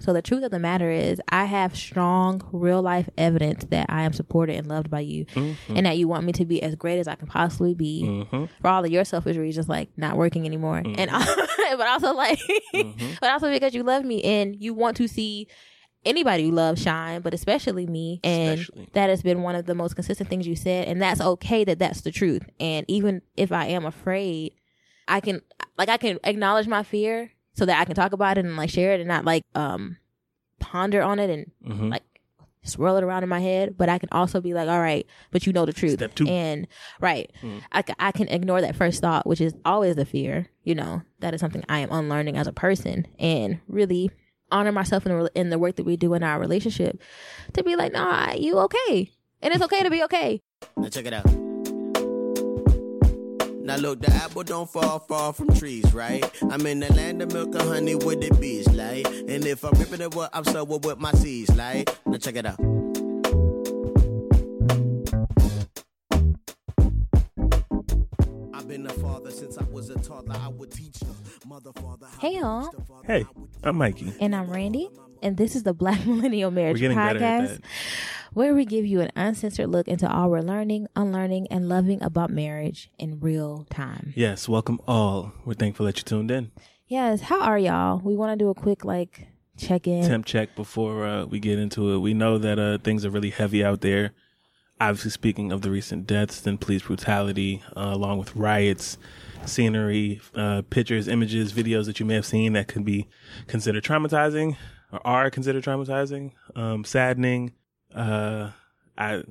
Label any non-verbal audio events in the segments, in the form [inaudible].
So the truth of the matter is, I have strong real life evidence that I am supported and loved by you, Mm-hmm. and that you want me to be as great as I can possibly be Mm-hmm. for all of your selfish reasons, like not working anymore, and [laughs] but also like, Mm-hmm. but also because you love me and you want to see anybody you love shine, but especially me, and Especially. that has been one of the most consistent things you said, and that's okay that that's the truth, and even if I am afraid, I can like I can acknowledge my fear so that I can talk about it and like share it and not like um ponder on it and Mhm. like swirl it around in my head. But I can also be like, all right, but you know the truth. Step two. And right, I, ca- I can ignore that first thought, which is always the fear. You know, that is something I am unlearning as a person and really honor myself in the, rel- in the work that we do in our relationship to be like, nah, you okay. And it's okay to be okay. Now check it out. Now look, the apple don't fall far from trees, right? I'm in the land of milk and honey with the bees, like. And if I'm ripping it, what I'm sowing with my seeds, like. Now check it out. Been a father since I was a toddler. I would teach mother, father. Hey, to y'all. reach the father. Hey, I'm Mikey. And I'm Randy. And this is the Black [laughs] Millennial Marriage We're getting better at Podcast, where we give you an uncensored look into all we're learning, unlearning, and loving about marriage in real time. Yes, welcome all. We're thankful that you tuned in. Yes, how are y'all? We want to do a quick like check in. Temp check before uh, we get into it. We know that uh, things are really heavy out there. Obviously, speaking of the recent deaths and police brutality, uh, along with riots, scenery, uh, pictures, images, videos that you may have seen that could be considered traumatizing or are considered traumatizing, um, saddening. Uh, I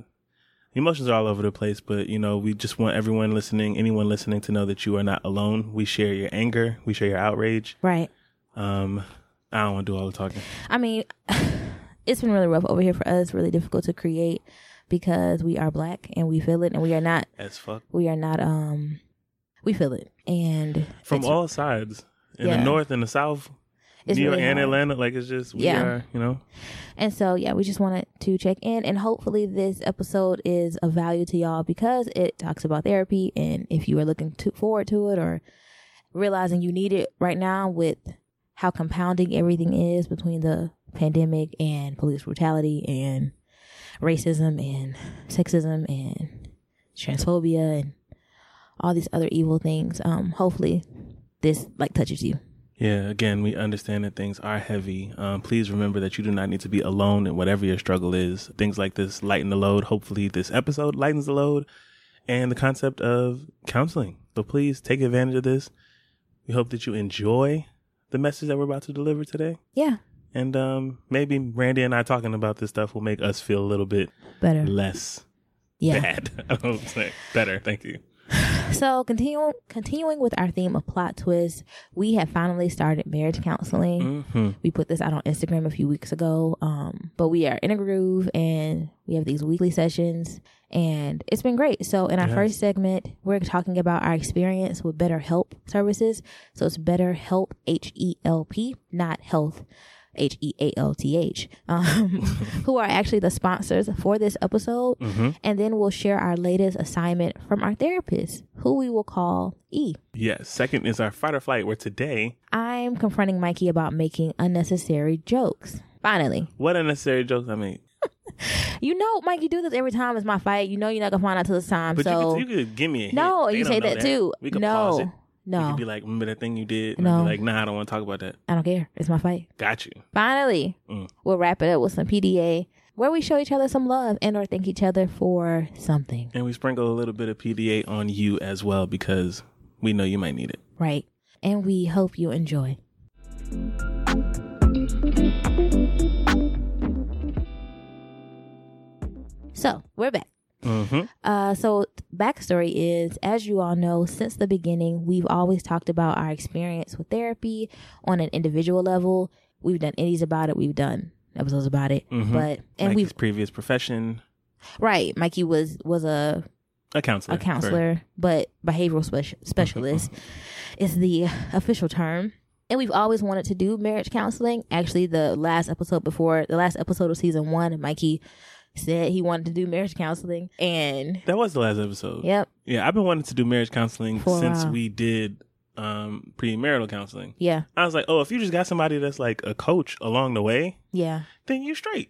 emotions are all over the place, but you know, we just want everyone listening, anyone listening, to know that you are not alone. We share your anger, we share your outrage. Right. Um, I don't want to do all the talking. I mean, [sighs] it's been really rough over here for us. Really difficult to create because we are black and we feel it, and we are not. As fuck. We are not. Um, we feel it, and from all sides in Yeah. the north and the south It's new york really and hard. atlanta like it's just we Yeah. are you know And so, yeah, we just wanted to check in, and hopefully, this episode is of value to y'all because it talks about therapy. And if you are looking to, forward to it or realizing you need it right now with how compounding everything is between the pandemic and police brutality and racism and sexism and transphobia and all these other evil things, um, hopefully, this like touches you. Yeah again we understand that things are heavy. Um, please remember that you do not need to be alone in whatever your struggle is. Things like this lighten the load. Hopefully this episode lightens the load and the concept of counseling. So please take advantage of this. We hope that you enjoy the message that we're about to deliver today. Yeah, and um, maybe randy and i talking about this stuff will make us feel a little bit better. less Yeah. bad. [laughs] I don't say better. Thank you So continue, continuing with our theme of plot twists, we have finally started marriage counseling. hmm We put this out on Instagram a few weeks ago, um, but we are in a groove and we have these weekly sessions, and it's been great. So in our Yes. first segment, we're talking about our experience with Better Help services. So it's Better Help, H E L P, not health. H E A L T H, um, [laughs] who are actually the sponsors for this episode. Mm-hmm. And then we'll share our latest assignment from our therapist, who we will call E. Yes. Second is our fight or flight, where today, I'm confronting Mikey about making unnecessary jokes. Finally, what unnecessary jokes I made. [laughs] you know, Mike, you do this every time it's my fight. You know, you're not gonna find out till this time. But so you, could, you could give me a hint. no, They you say know that, too. We could no, pause it. You no, could be like, remember that thing you did? And No. I'd be like, nah, I don't want to talk about that. I don't care. It's my fight. Got you. Finally, Mm. we'll wrap it up with some PDA, where we show each other some love and or thank each other for something. And we sprinkle a little bit of PDA on you as well because we know you might need it. Right. And we hope you enjoy. So we're back. Mm-hmm. Uh, so backstory is, as you all know, since the beginning, we've always talked about our experience with therapy on an individual level. We've done indies about it. We've done episodes about it. Mhm. But and like we've previous profession, right. Mikey was was a a counselor. a counselor, but behavioral speci- specialist is the official term. And we've always wanted to do marriage counseling. Actually, the last episode before the last episode of season one, Mikey said he wanted to do marriage counseling, and That was the last episode. yep, Yeah, I've been wanting to do marriage counseling For since we did um, premarital counseling. yeah, I was like, oh, if you just got somebody that's like a coach along the way, yeah. then you straight.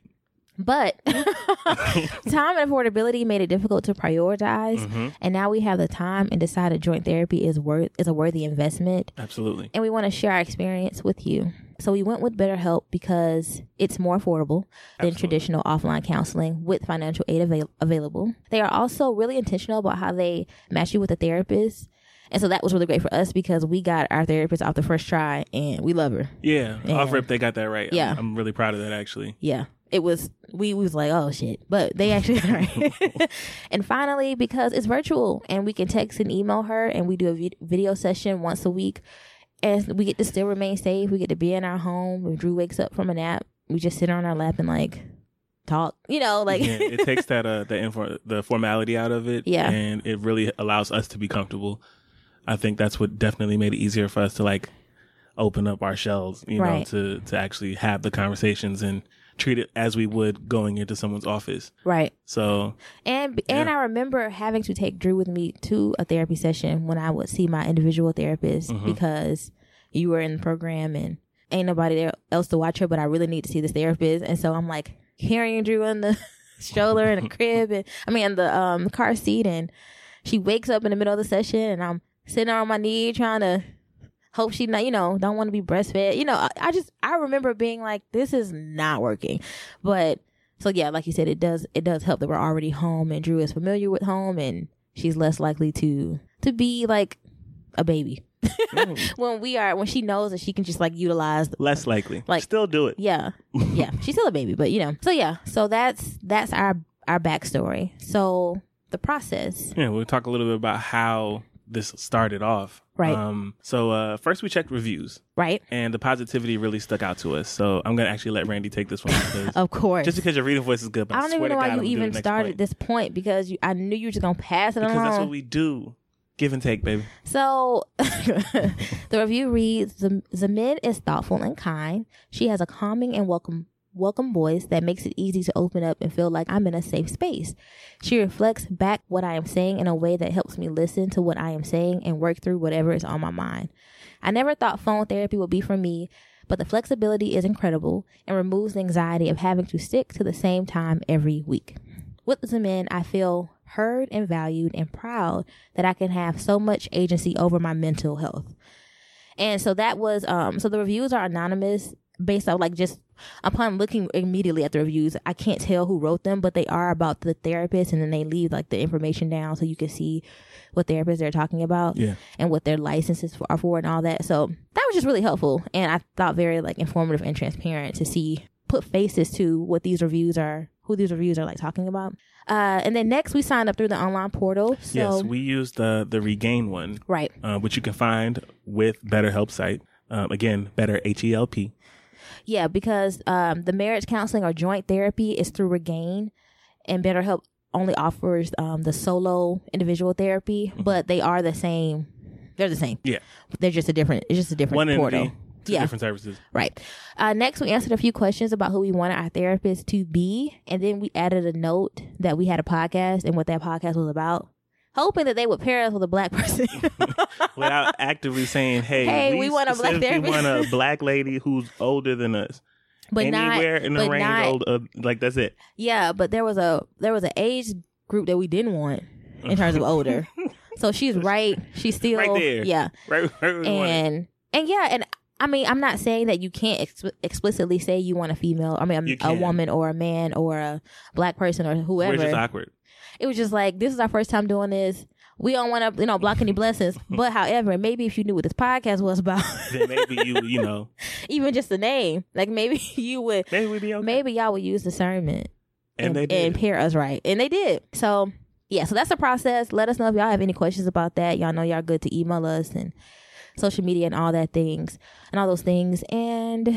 But [laughs] time and affordability made it difficult to prioritize, Mhm. and now we have the time and decided joint therapy is worth is a worthy investment. Absolutely. and we want to share our experience with you. So we went with BetterHelp because it's more affordable than Absolutely. traditional offline counseling with financial aid avail- available. They are also really intentional about how they match you with a therapist. And so that was really great for us because we got our therapist off the first try and we love her. Yeah, Yeah. off rip, they got that right. I'm- Yeah. I'm, really proud of that actually. Yeah. It was we, we was like, oh shit. But they actually [laughs] right. [laughs] and finally, because it's virtual and we can text and email her and we do a vid- video session once a week and we get to still remain safe. We get to be in our home. If Drew wakes up from a nap, we just sit on our lap and like talk. You know, like yeah, it takes that uh the infor- the formality out of it. Yeah. and it really allows us to be comfortable. I think that's what definitely made it easier for us to like open up our shells, you know, to to actually have the conversations and treat it as we would going into someone's office. right. So And and Yeah. I remember having to take Drew with me to a therapy session when I would see my individual therapist Mhm. because you were in the program and ain't nobody there else to watch her, but I really need to see this therapist. And so I'm like carrying Drew in the [laughs] stroller in the [laughs] crib and I mean in the um car seat and she wakes up in the middle of the session and I'm sitting on my knee trying to hope she not you know don't want to be breastfed. You know I, I just i remember being like this is not working. But so yeah like you said it does it does help that we're already home and drew is familiar with home and she's less likely to to be like a baby. Mm. [laughs] When we are when she knows that she can just like utilize less likely, Like- still do it. yeah. [laughs] Yeah. She's still a baby but you know. So yeah. So that's that's our our backstory. So the process. Yeah, we'll talk a little bit about how this started off. Right. Um, so uh, first we checked reviews, right and the positivity really stuck out to us. So I'm gonna actually let Randy take this one [laughs] because of course just because your reading voice is good. But I don't swear even know why God, I'm you even started point. this point because you, I knew you were just gonna pass it because along. that's what we do. Give and take, baby. So [laughs] the review reads: "Zam- Zamid is thoughtful and kind. She has a calming and welcome welcome voice that makes it easy to open up and feel like I'm in a safe space. She reflects back what I am saying in a way that helps me listen to what I am saying and work through whatever is on my mind. I never thought phone therapy would be for me." But the flexibility is incredible and removes the anxiety of having to stick to the same time every week. With Zamin, I feel heard and valued and proud that I can have so much agency over my mental health. And so that was um so the reviews are anonymous based on like just upon looking immediately at the reviews, I can't tell who wrote them, but they are about the therapist and then they leave like the information down so you can see what therapist they're talking about Yeah. and what their licenses for, are for and all that. So that was just really helpful and I thought very like informative and transparent to see put faces to what these reviews are who these reviews are like talking about. Uh, and then next we signed up through the online portal. So yes, we used the the Regain one, right. uh, which you can find with BetterHelp site. Um, again, Better H E L P. Yeah, because um, the marriage counseling or joint therapy is through Regain, and BetterHelp only offers um, the solo individual therapy, but they are the same. They're the same. Yeah, They're just a different. It's just a different one portal. entity, Yeah. different services. Right. Uh, next, we answered a few questions about who we wanted our therapist to be, and then we added a note that we had a podcast and what that podcast was about, hoping that they would pair us with a black [laughs] person. [laughs] Without actively saying, "Hey, Hey, we want a black therapist." want a [laughs] black lady who's older than us, but anywhere not, in the range not, old, uh, like that's it." yeah. But there was a there was an age group that we didn't want in terms of older. so she's right. She's still Right there. Yeah. Right, right and and yeah, and I mean, I'm not saying that you can't ex- explicitly say you want a female. I mean, a, a woman or a man or a black person or whoever. just awkward. It was just like this is our first time doing this. We don't want to, you know, block any blessings. [laughs] But however, maybe if you knew what this podcast was about, [laughs] Then maybe you, you know, [laughs] even just the name, like maybe you would, maybe we'd be okay. maybe y'all would use discernment and, they did. and pair us right, and they did. So yeah, so that's the process. Let us know if y'all have any questions about that. Y'all know y'all good to email us and social media and all that things and all those things. And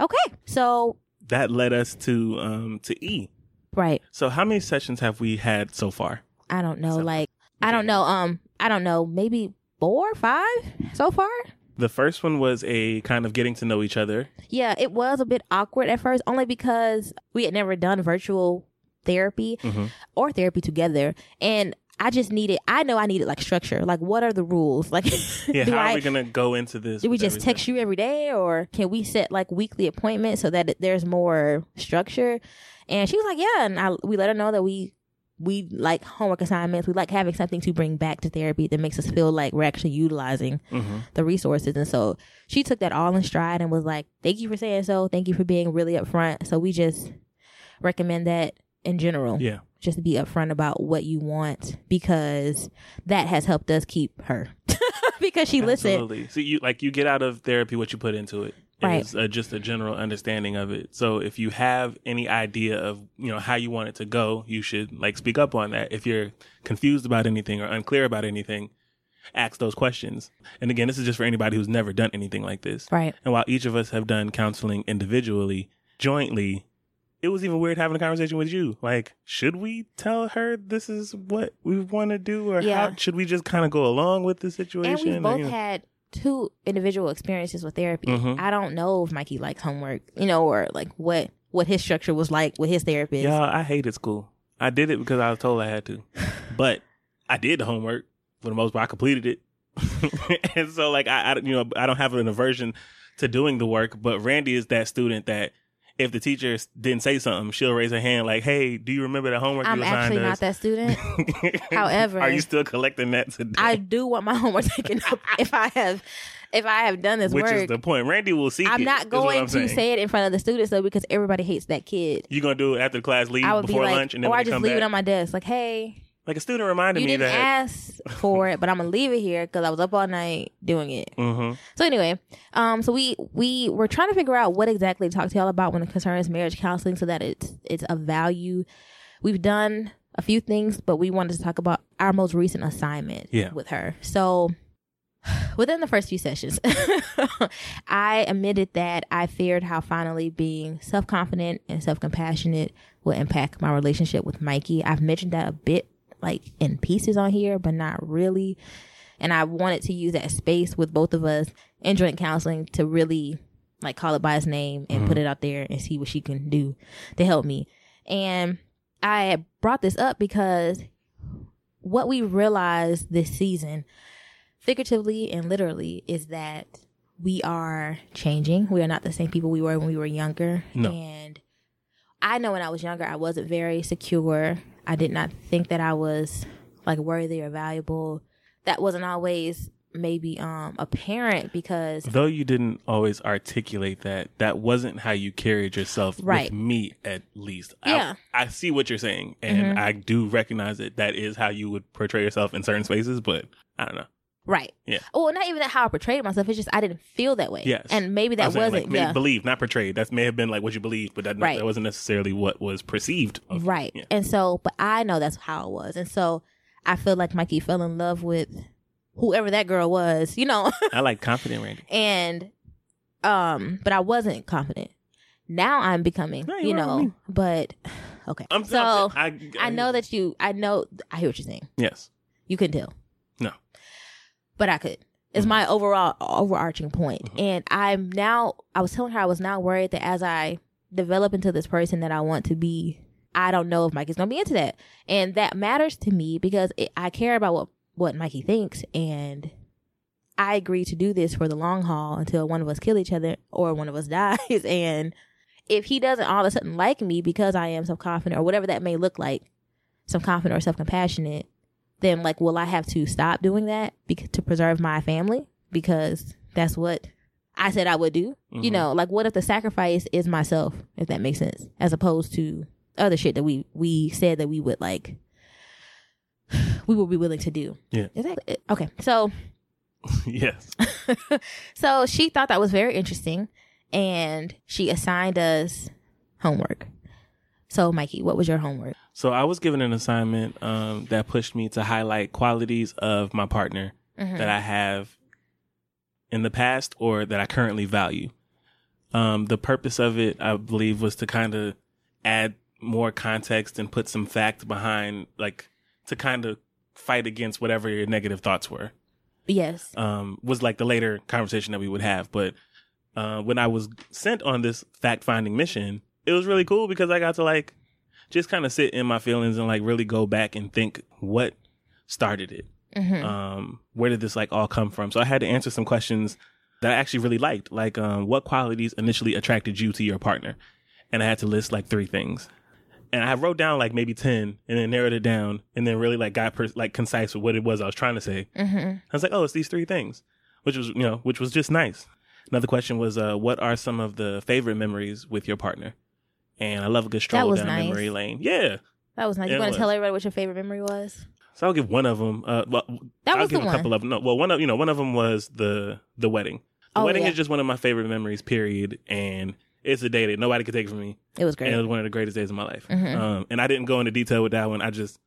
okay, so that led us to um to E. right, So how many sessions have we had so far? I don't know, So- like I don't know, um, I don't know, maybe four, five so far. The first one was a kind of getting to know each other. Yeah, it was a bit awkward at first, only because we had never done virtual therapy Mhm. or therapy together, and I just needed. I know I needed like structure. Like, what are the rules? [laughs] Like, Yeah, how I? are we gonna go into this? do we just everything? text you every day, or can we set like weekly appointments so that there's more structure? And she was like, "Yeah," and I, we let her know that we we like homework assignments. We like having something to bring back to therapy that makes us feel like we're actually utilizing Mhm. the resources. And so she took that all in stride and was like, "Thank you for saying so. Thank you for being really upfront." So we just recommend that in general, Yeah, just to be upfront about what you want because that has helped us keep her [laughs] because she listened. So you like you get out of therapy what you put into it. Right. Is uh, just a general understanding of it. So if you have any idea of you know how you want it to go, you should like speak up on that. If you're confused about anything or unclear about anything, ask those questions. And again, this is just for anybody who's never done anything like this. Right. And while each of us have done counseling individually, jointly, it was even weird having a conversation with you. Like, should we tell her this is what we want to do, or Yeah. how should we just kind of go along with the situation? And Or, both you know- had two individual experiences with therapy. Mhm. I don't know if Mikey likes homework, you know, or like what what his structure was like with his therapist. Yeah, I hated school. I did it because I was told I had to, [laughs] but I did the homework for the most part. I completed it, [laughs] and so like I, I, you know, I don't have an aversion to doing the work. But Randy is that student that if the teacher didn't say something, she'll raise her hand like, "Hey, do you remember the homework I'm you assigned actually us?" not that student. [laughs] However- are you still collecting that today? I do want my [laughs] homework taken up if I have if I have done this Which work. is the point. Randy will see. I'm it, not going I'm to saying. say it in front of the students though because everybody hates that kid. You're gonna do it after the class leave before be like, lunch, and then or I just leave back. it on my desk, like, hey, like a student reminded you me didn't that. ask for it, but I'm gonna leave it here because I was up all night doing it. hmm So anyway, um, so we we were trying to figure out what exactly to talk to y'all about when it concerns marriage counseling, so that it's it's of value. We've done a few things, but we wanted to talk about our most recent assignment Yeah. with her. So [sighs] within the first few sessions, [laughs] I admitted that I feared how finally being self confident and self compassionate will impact my relationship with Mikey. I've mentioned that a bit, like in pieces on here, but not really. And I wanted to use that space with both of us in joint counseling to really like call it by his name and put mm-hmm. it out there and see what she can do to help me. And I brought this up because what we realized this season, figuratively and literally, is that we are changing. We are not the same people we were when we were younger. No. And I know when I was younger, I wasn't very secure. I did not think that I was like worthy or valuable. That wasn't always maybe um apparent because Though you didn't always articulate that, that wasn't how you carried yourself Right. with me, at least. Yeah. Mm-hmm. I, I see what you're saying, and I do recognize that that is how you would portray yourself in certain spaces, but I don't know. Right. Yeah. Well, not even that how I portrayed myself. It's just I didn't feel that way. Yes. And maybe that saying, wasn't like, yeah. believed, not portrayed. That may have been like what you believed, but that, Right. that wasn't necessarily what was perceived. Of. Right. Yeah. And so, but I know that's how it was. And so I feel like Mikey fell in love with whoever that girl was, you know, [laughs] I like confident Randy. and, um, but I wasn't confident. Now I'm becoming, No, you know, but [sighs] okay. I'm so I'm- I know that you, I know, I hear what you're saying. Yes. You couldn't tell. But I could. Is Mhm. my overall overarching point. Mhm. And I'm now I was telling her I was now worried that as I develop into this person that I want to be, I don't know if Mike is gonna be into that. And that matters to me because it, I care about what what Mikey thinks and I agree to do this for the long haul until one of us kill each other or one of us [laughs] dies. And if he doesn't all of a sudden like me because I am self confident or whatever that may look like, self confident or self compassionate, then like, will I have to stop doing that bec- to preserve my family? Because that's what I said I would do. You Mhm. know, like, what if the sacrifice is myself, if that makes sense, as opposed to other shit that we we said that we would like, [sighs] we would be willing to do. Yeah. Is that okay? So [laughs] yes. [laughs] so she thought that was very interesting and she assigned us homework. So Mikey, what was your homework? So I was given an assignment um, that pushed me to highlight qualities of my partner Mm-hmm. that I have in the past or that I currently value. Um, the purpose of it, I believe, was to kind of add more context and put some fact behind, like to kind of fight against whatever your negative thoughts were. Yes. um, was like the later conversation that we would have. But uh, when I was sent on this fact finding mission, it was really cool because I got to like just kind of sit in my feelings and like really go back and think what started it. Mhm. Um, where did this like all come from? So I had to answer some questions that I actually really liked, like um, what qualities initially attracted you to your partner, and I had to list like three things. And I wrote down like maybe ten, and then narrowed it down, and then really like got per- like concise with what it was I was trying to say. Mhm. I was like, oh, it's these three things, which was you know, which was just nice. Another question was, uh, what are some of the favorite memories with your partner? And I love a good stroll down nice. memory lane. Yeah, That was nice. You want to tell everybody what your favorite memory was? so I'll give one of them. Uh, well, That I'll was give a couple one. of them. No, well, one of you know, one of them was the the wedding. The Oh, wedding yeah. is just one of my favorite memories. Period. And it's a day that nobody could take from me. It was great. And it was one of the greatest days of my life. Mhm. Um, and I didn't go into detail with that one. I just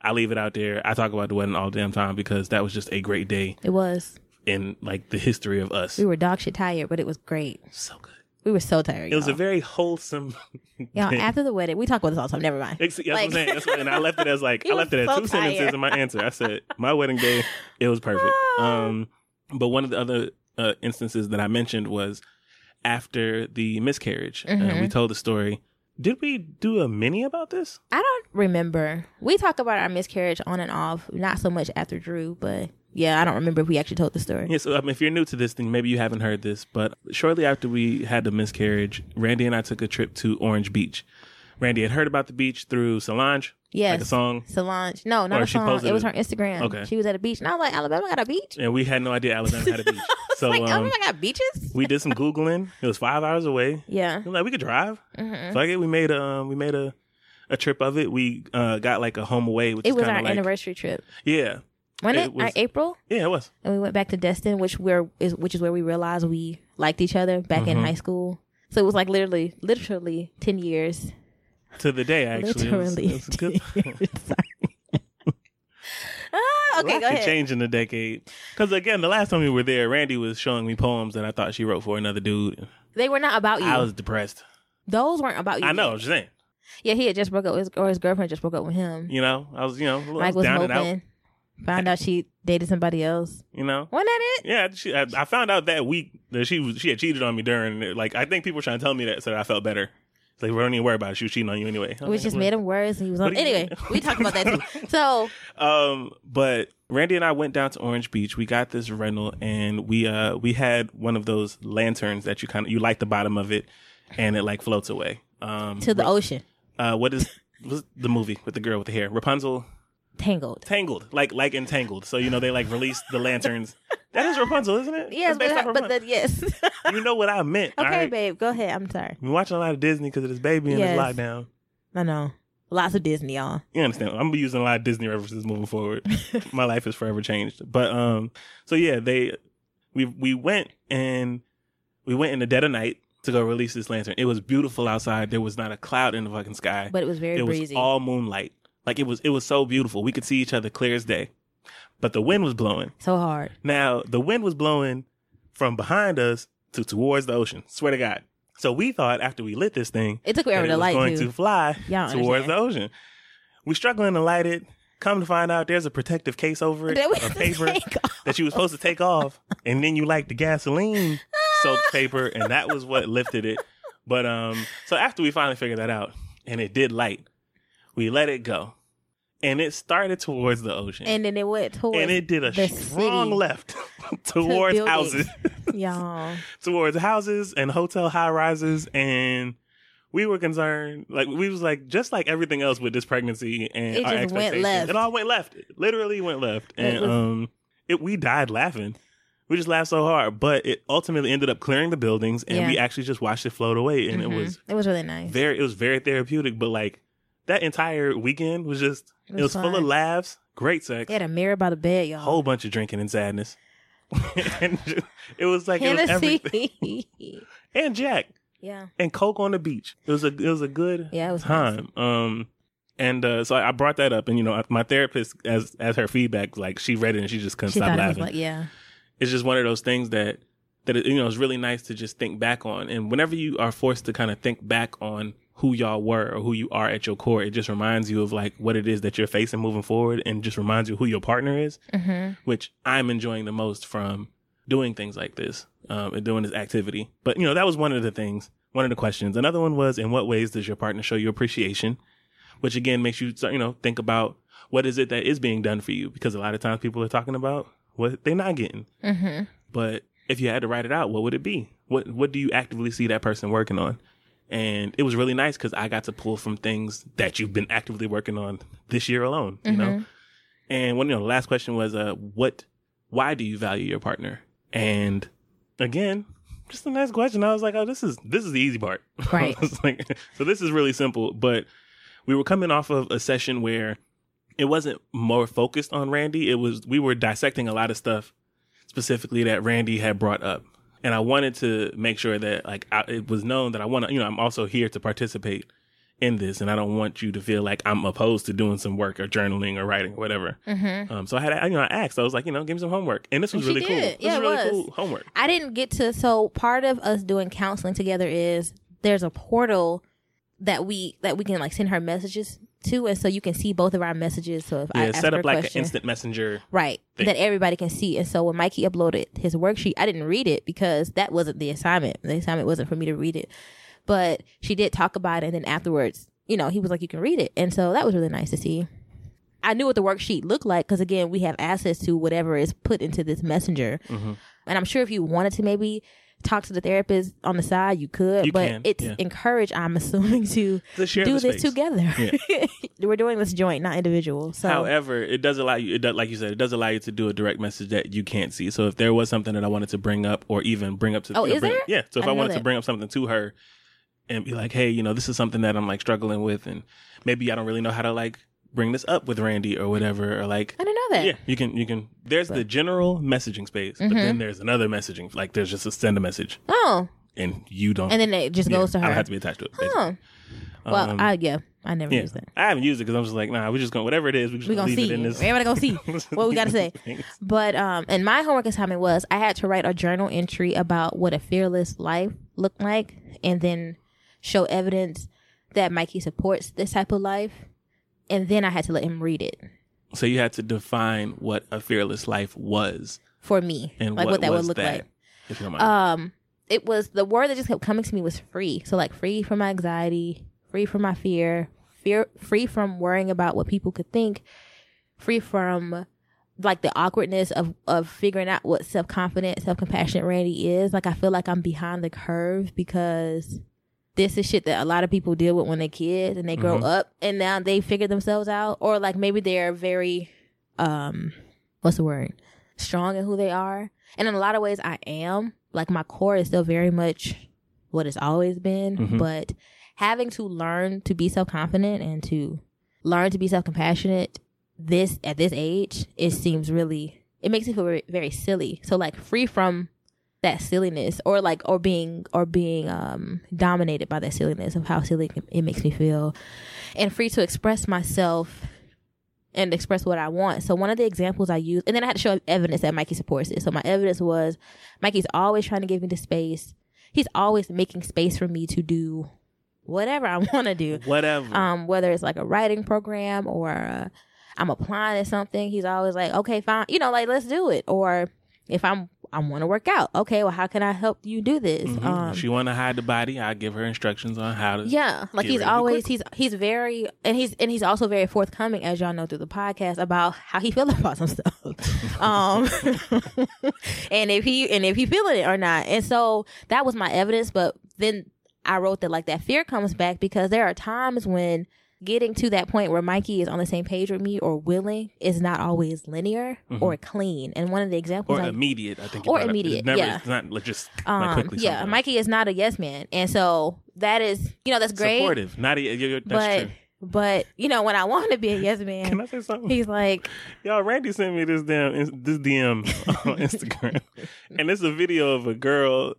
I leave it out there. I talk about the wedding all damn time because that was just a great day it was. in like the history of us. We were dog shit tired, but it was great. so good. We were so tired. It was a y'all. very wholesome. [laughs] Y'all, after the wedding, we talk about this all the time. Never mind. Ex- That's what I'm saying. That's what, and I left it as like [laughs] I left it at so two sentences in my answer. I said my wedding day. It was perfect. [laughs] Um, but one of the other uh, instances that I mentioned was after the miscarriage. Uh, Mhm. we told the story. Did we do a mini about this? I don't remember. We talk about our miscarriage on and off, not so much after Drew, but yeah, I don't remember if we actually told the story. Yeah, so um, if you're new to this then maybe you haven't heard this, but shortly after we had the miscarriage, Randy and I took a trip to Orange Beach. Randy had heard about the beach through Solange, Yes. like a song, Solange. No, not Or a song. It was her Instagram. Okay. She was at a beach. And I was like, Alabama got a beach? and we had no idea Alabama had a beach. [laughs] so like, um, Alabama got beaches? we did some googling. It was five hours away. yeah. We like we could drive. Mhm. So I guess we made a um, we made a a trip of it. We uh, got like a HomeAway, which It was our like anniversary trip. yeah, Wasn't It it? was- Our April? yeah, it was. And we went back to Destin, which where is which is where we realized we liked each other back in Mhm. high school. So it was like literally, literally ten years. To the day actually, It was- it was good. 10 years. Sorry. ah, okay, Lots go could ahead. change in a decade. Because again, the last time we were there, Randy was showing me poems that I thought she wrote for another dude. They were not about you. I was depressed. Those weren't about you. I know, yet. I'm just saying. Yeah, he had just broke up with his, or his girlfriend just broke up with him. You know, I was, you know, I Mike was down and out. moping. Found out she dated somebody else. You know, Wasn't that it? yeah. She, I, I found out that week that she was she had cheated on me during. Like, I think people were trying to tell me that so that I felt better. Like, we don't even worry about it. She was cheating on you anyway. Which just made him worse. And he was on. What do you- Anyway, we talked about that too. [laughs] So Um, but Randy and I went down to Orange Beach. We got this rental, and we uh we had one of those lanterns that you kind of you light the bottom of it, and it like floats away. Um, to the ocean, uh, what is what's the movie with the girl with the hair? Rapunzel, tangled. Tangled, like like entangled. So you know they like released the lanterns. That is Rapunzel, isn't it? Yes, but, but the, yes. [laughs] you know what I meant. okay, right? babe, go ahead. I'm sorry. We're watching a lot of Disney because of this baby and Yes. this lockdown. I know. Lots of Disney, y'all. You understand? I'm gonna be using a lot of Disney references moving forward. [laughs] My life is forever changed. But um, so yeah, they we we went and we went in the dead of night to go release this lantern. It was beautiful outside. There was not a cloud in the fucking sky. But it was very it was all moonlight. Like it was it was so beautiful. We could see each other clear as day. But the wind was blowing. so hard. Now the wind was blowing from behind us to towards the ocean. Swear to God. So we thought after we lit this thing, It took forever to light going too. to fly towards understand. the ocean. We struggling to light it, Come to find out, there's a protective case over it, a paper [laughs] that you were supposed to take off, and then you like the gasoline [laughs] soaked paper, and that was what lifted it. But um, so after we finally figured that out, and it did light, we let it go, and it started towards the ocean, And then it went towards and it did a strong city. left [laughs] [laughs] towards buildings. houses, [laughs] Y'all. towards houses and hotel high rises, and we were concerned. Like we was like just like everything else with this pregnancy and It our just went expectations, left. It all went left. It literally went left, It and was- um, it we died laughing. We just laughed so hard, but it ultimately ended up clearing the buildings, and Yeah. we actually just watched it float away, and it Mhm. was it was really nice. very it was very therapeutic. But like that entire weekend was just It it was was, full of laughs, great sex, They had a mirror by the bed, y'all. whole bunch of drinking and sadness. [laughs] and ju- it was like it was everything. [laughs] And Jack yeah. and Coke on the beach. It was a it was a good Yeah, it was time. Um, and uh, so I brought that up, and you know, my therapist, as as her feedback, like she read it and she just couldn't She stop it laughing. like, yeah. it's just one of those things that that you know is really nice to just think back on. And whenever you are forced to kind of think back on who y'all were or who you are at your core, it just reminds you of like what it is that you're facing moving forward, and just reminds you who your partner is, Mm-hmm. which I'm enjoying the most from doing things like this um, and doing this activity. But you know that was one of the things, one of the questions. Another one was, in what ways does your partner show you appreciation? Which again makes you you know think about what is it that is being done for you because a lot of times people are talking about what they're not getting. Mm-hmm. But if you had to write it out, what would it be? What What do you actively see that person working on? And it was really nice because I got to pull from things that you've been actively working on this year alone. You know. And one, you know, the last question was, uh, what? Why do you value your partner? And again, just a nice question. I was like, oh, this is this is the easy part. [laughs] Right. Like, so this is really simple. But we were coming off of a session where it wasn't more focused on Randy. It was we were dissecting a lot of stuff specifically that Randy had brought up. And I wanted to make sure that like I, it was known that I want to, you know, I'm also here to participate in this, and I don't want you to feel like I'm opposed to doing some work or journaling or writing or whatever. Mm-hmm. Um, so I had, you know, I asked. I was like, you know, give me some homework, and this was And really cool. This Yeah, was really was. cool homework. I didn't get to. So part of us doing counseling together is there's a portal that we that we can like send her messages to, and so you can see both of our messages. So if I Yeah, ask set up like question, an instant messenger. right, thing. that everybody can see. And so when Mikey uploaded his worksheet, I didn't read it because that wasn't the assignment. The assignment wasn't for me to read it, but she did talk about it, and then afterwards, you know, he was like, "You can read it," and so that was really nice to see. I knew what the worksheet looked like because again, we have access to whatever is put into this messenger, Mm-hmm. and I'm sure if you wanted to maybe talk to the therapist on the side, you could. You but can, it's yeah. encouraged, I'm assuming, to do this together. [laughs] We're doing this joint, not individual. So However, it does allow you, it does, like you said, it does allow you to do a direct message that you can't see. So if there was something that I wanted to bring up or even bring up to, Oh, is bring- there? Yeah. So if I I, wanted to bring up something to her and be like, hey, you know, this is something that I'm like struggling with, and maybe I don't really know how to like bring this up with Randy or whatever, or like, I didn't know that. yeah, you can, you can. There's the general messaging space, but Mm-hmm. then there's another messaging, like there's just a send a message, Oh, and you don't, and then it just yeah, goes to her. I don't have to be attached to it. basically. Oh. Well, Um, I yeah, I never Yeah, used that. I haven't used it because I'm just like, nah, we're just going whatever it is. We just gonna gonna leave see. it in this. Everybody gonna see [laughs] what we gotta say. But um, and my homework assignment was I had to write a journal entry about what a fearless life looked like, and then show evidence that Mikey supports this type of life, and then I had to let him read it So you had to define what a fearless life was for me, and like what, what, that would look that, like. If you don't mind. Um, it was the word that just kept coming to me was free. So like free from my anxiety, free from my fear, fear, free from worrying about what people could think, free from like the awkwardness of of figuring out what self confident, self compassionate Randy is. Like I feel like I'm behind the curve because this is shit that a lot of people deal with when they're kids and they grow Mhm. up and now they figure themselves out, or like maybe they're very, um, what's the word? Strong in who they are. And in a lot of ways, I am. Like my core is still very much what it's always been, Mhm. but having to learn to be self confident and to learn to be self compassionate this at this age, it seems really it makes me feel very, very silly. So like free from that silliness or like or being or being um dominated by that silliness of how silly it makes me feel and free to express myself and express what I want. So one of the examples I used, and then I had to show evidence that Mikey supports it. So my evidence was Mikey's always trying to give me the space. He's always making space for me to do whatever I [laughs] want to do. Whatever. Um, whether it's like a writing program or uh, I'm applying to something, he's always like, okay, fine, you know, like let's do it. Or if I'm I want to work out, okay, well, how can I help you do this? Mhm. Um, she want to hide the body, I give her instructions on how to. yeah, like he's rid of it always he's he's very and he's and he's also very forthcoming, as y'all know through the podcast, about how he feels [laughs] about some stuff. um, [laughs] and if he and if he feeling it or not, and so that was my evidence. But then I wrote that like that fear comes back because there are times when getting to that point where Mikey is on the same page with me or willing is not always linear or clean. And one of the examples Mm-hmm. Or I- immediate, I think. Or immediate, never, yeah. It's not just um, like quickly. yeah. Mikey is not a yes man, and so that is you know that's great. Supportive. Not a, you're, you're- that's but true. but you know when I want to be a yes man, [laughs] Can I say something? he's like, Y'all, Randy sent me this damn this DM [laughs] on Instagram, [laughs] and it's a video of a girl.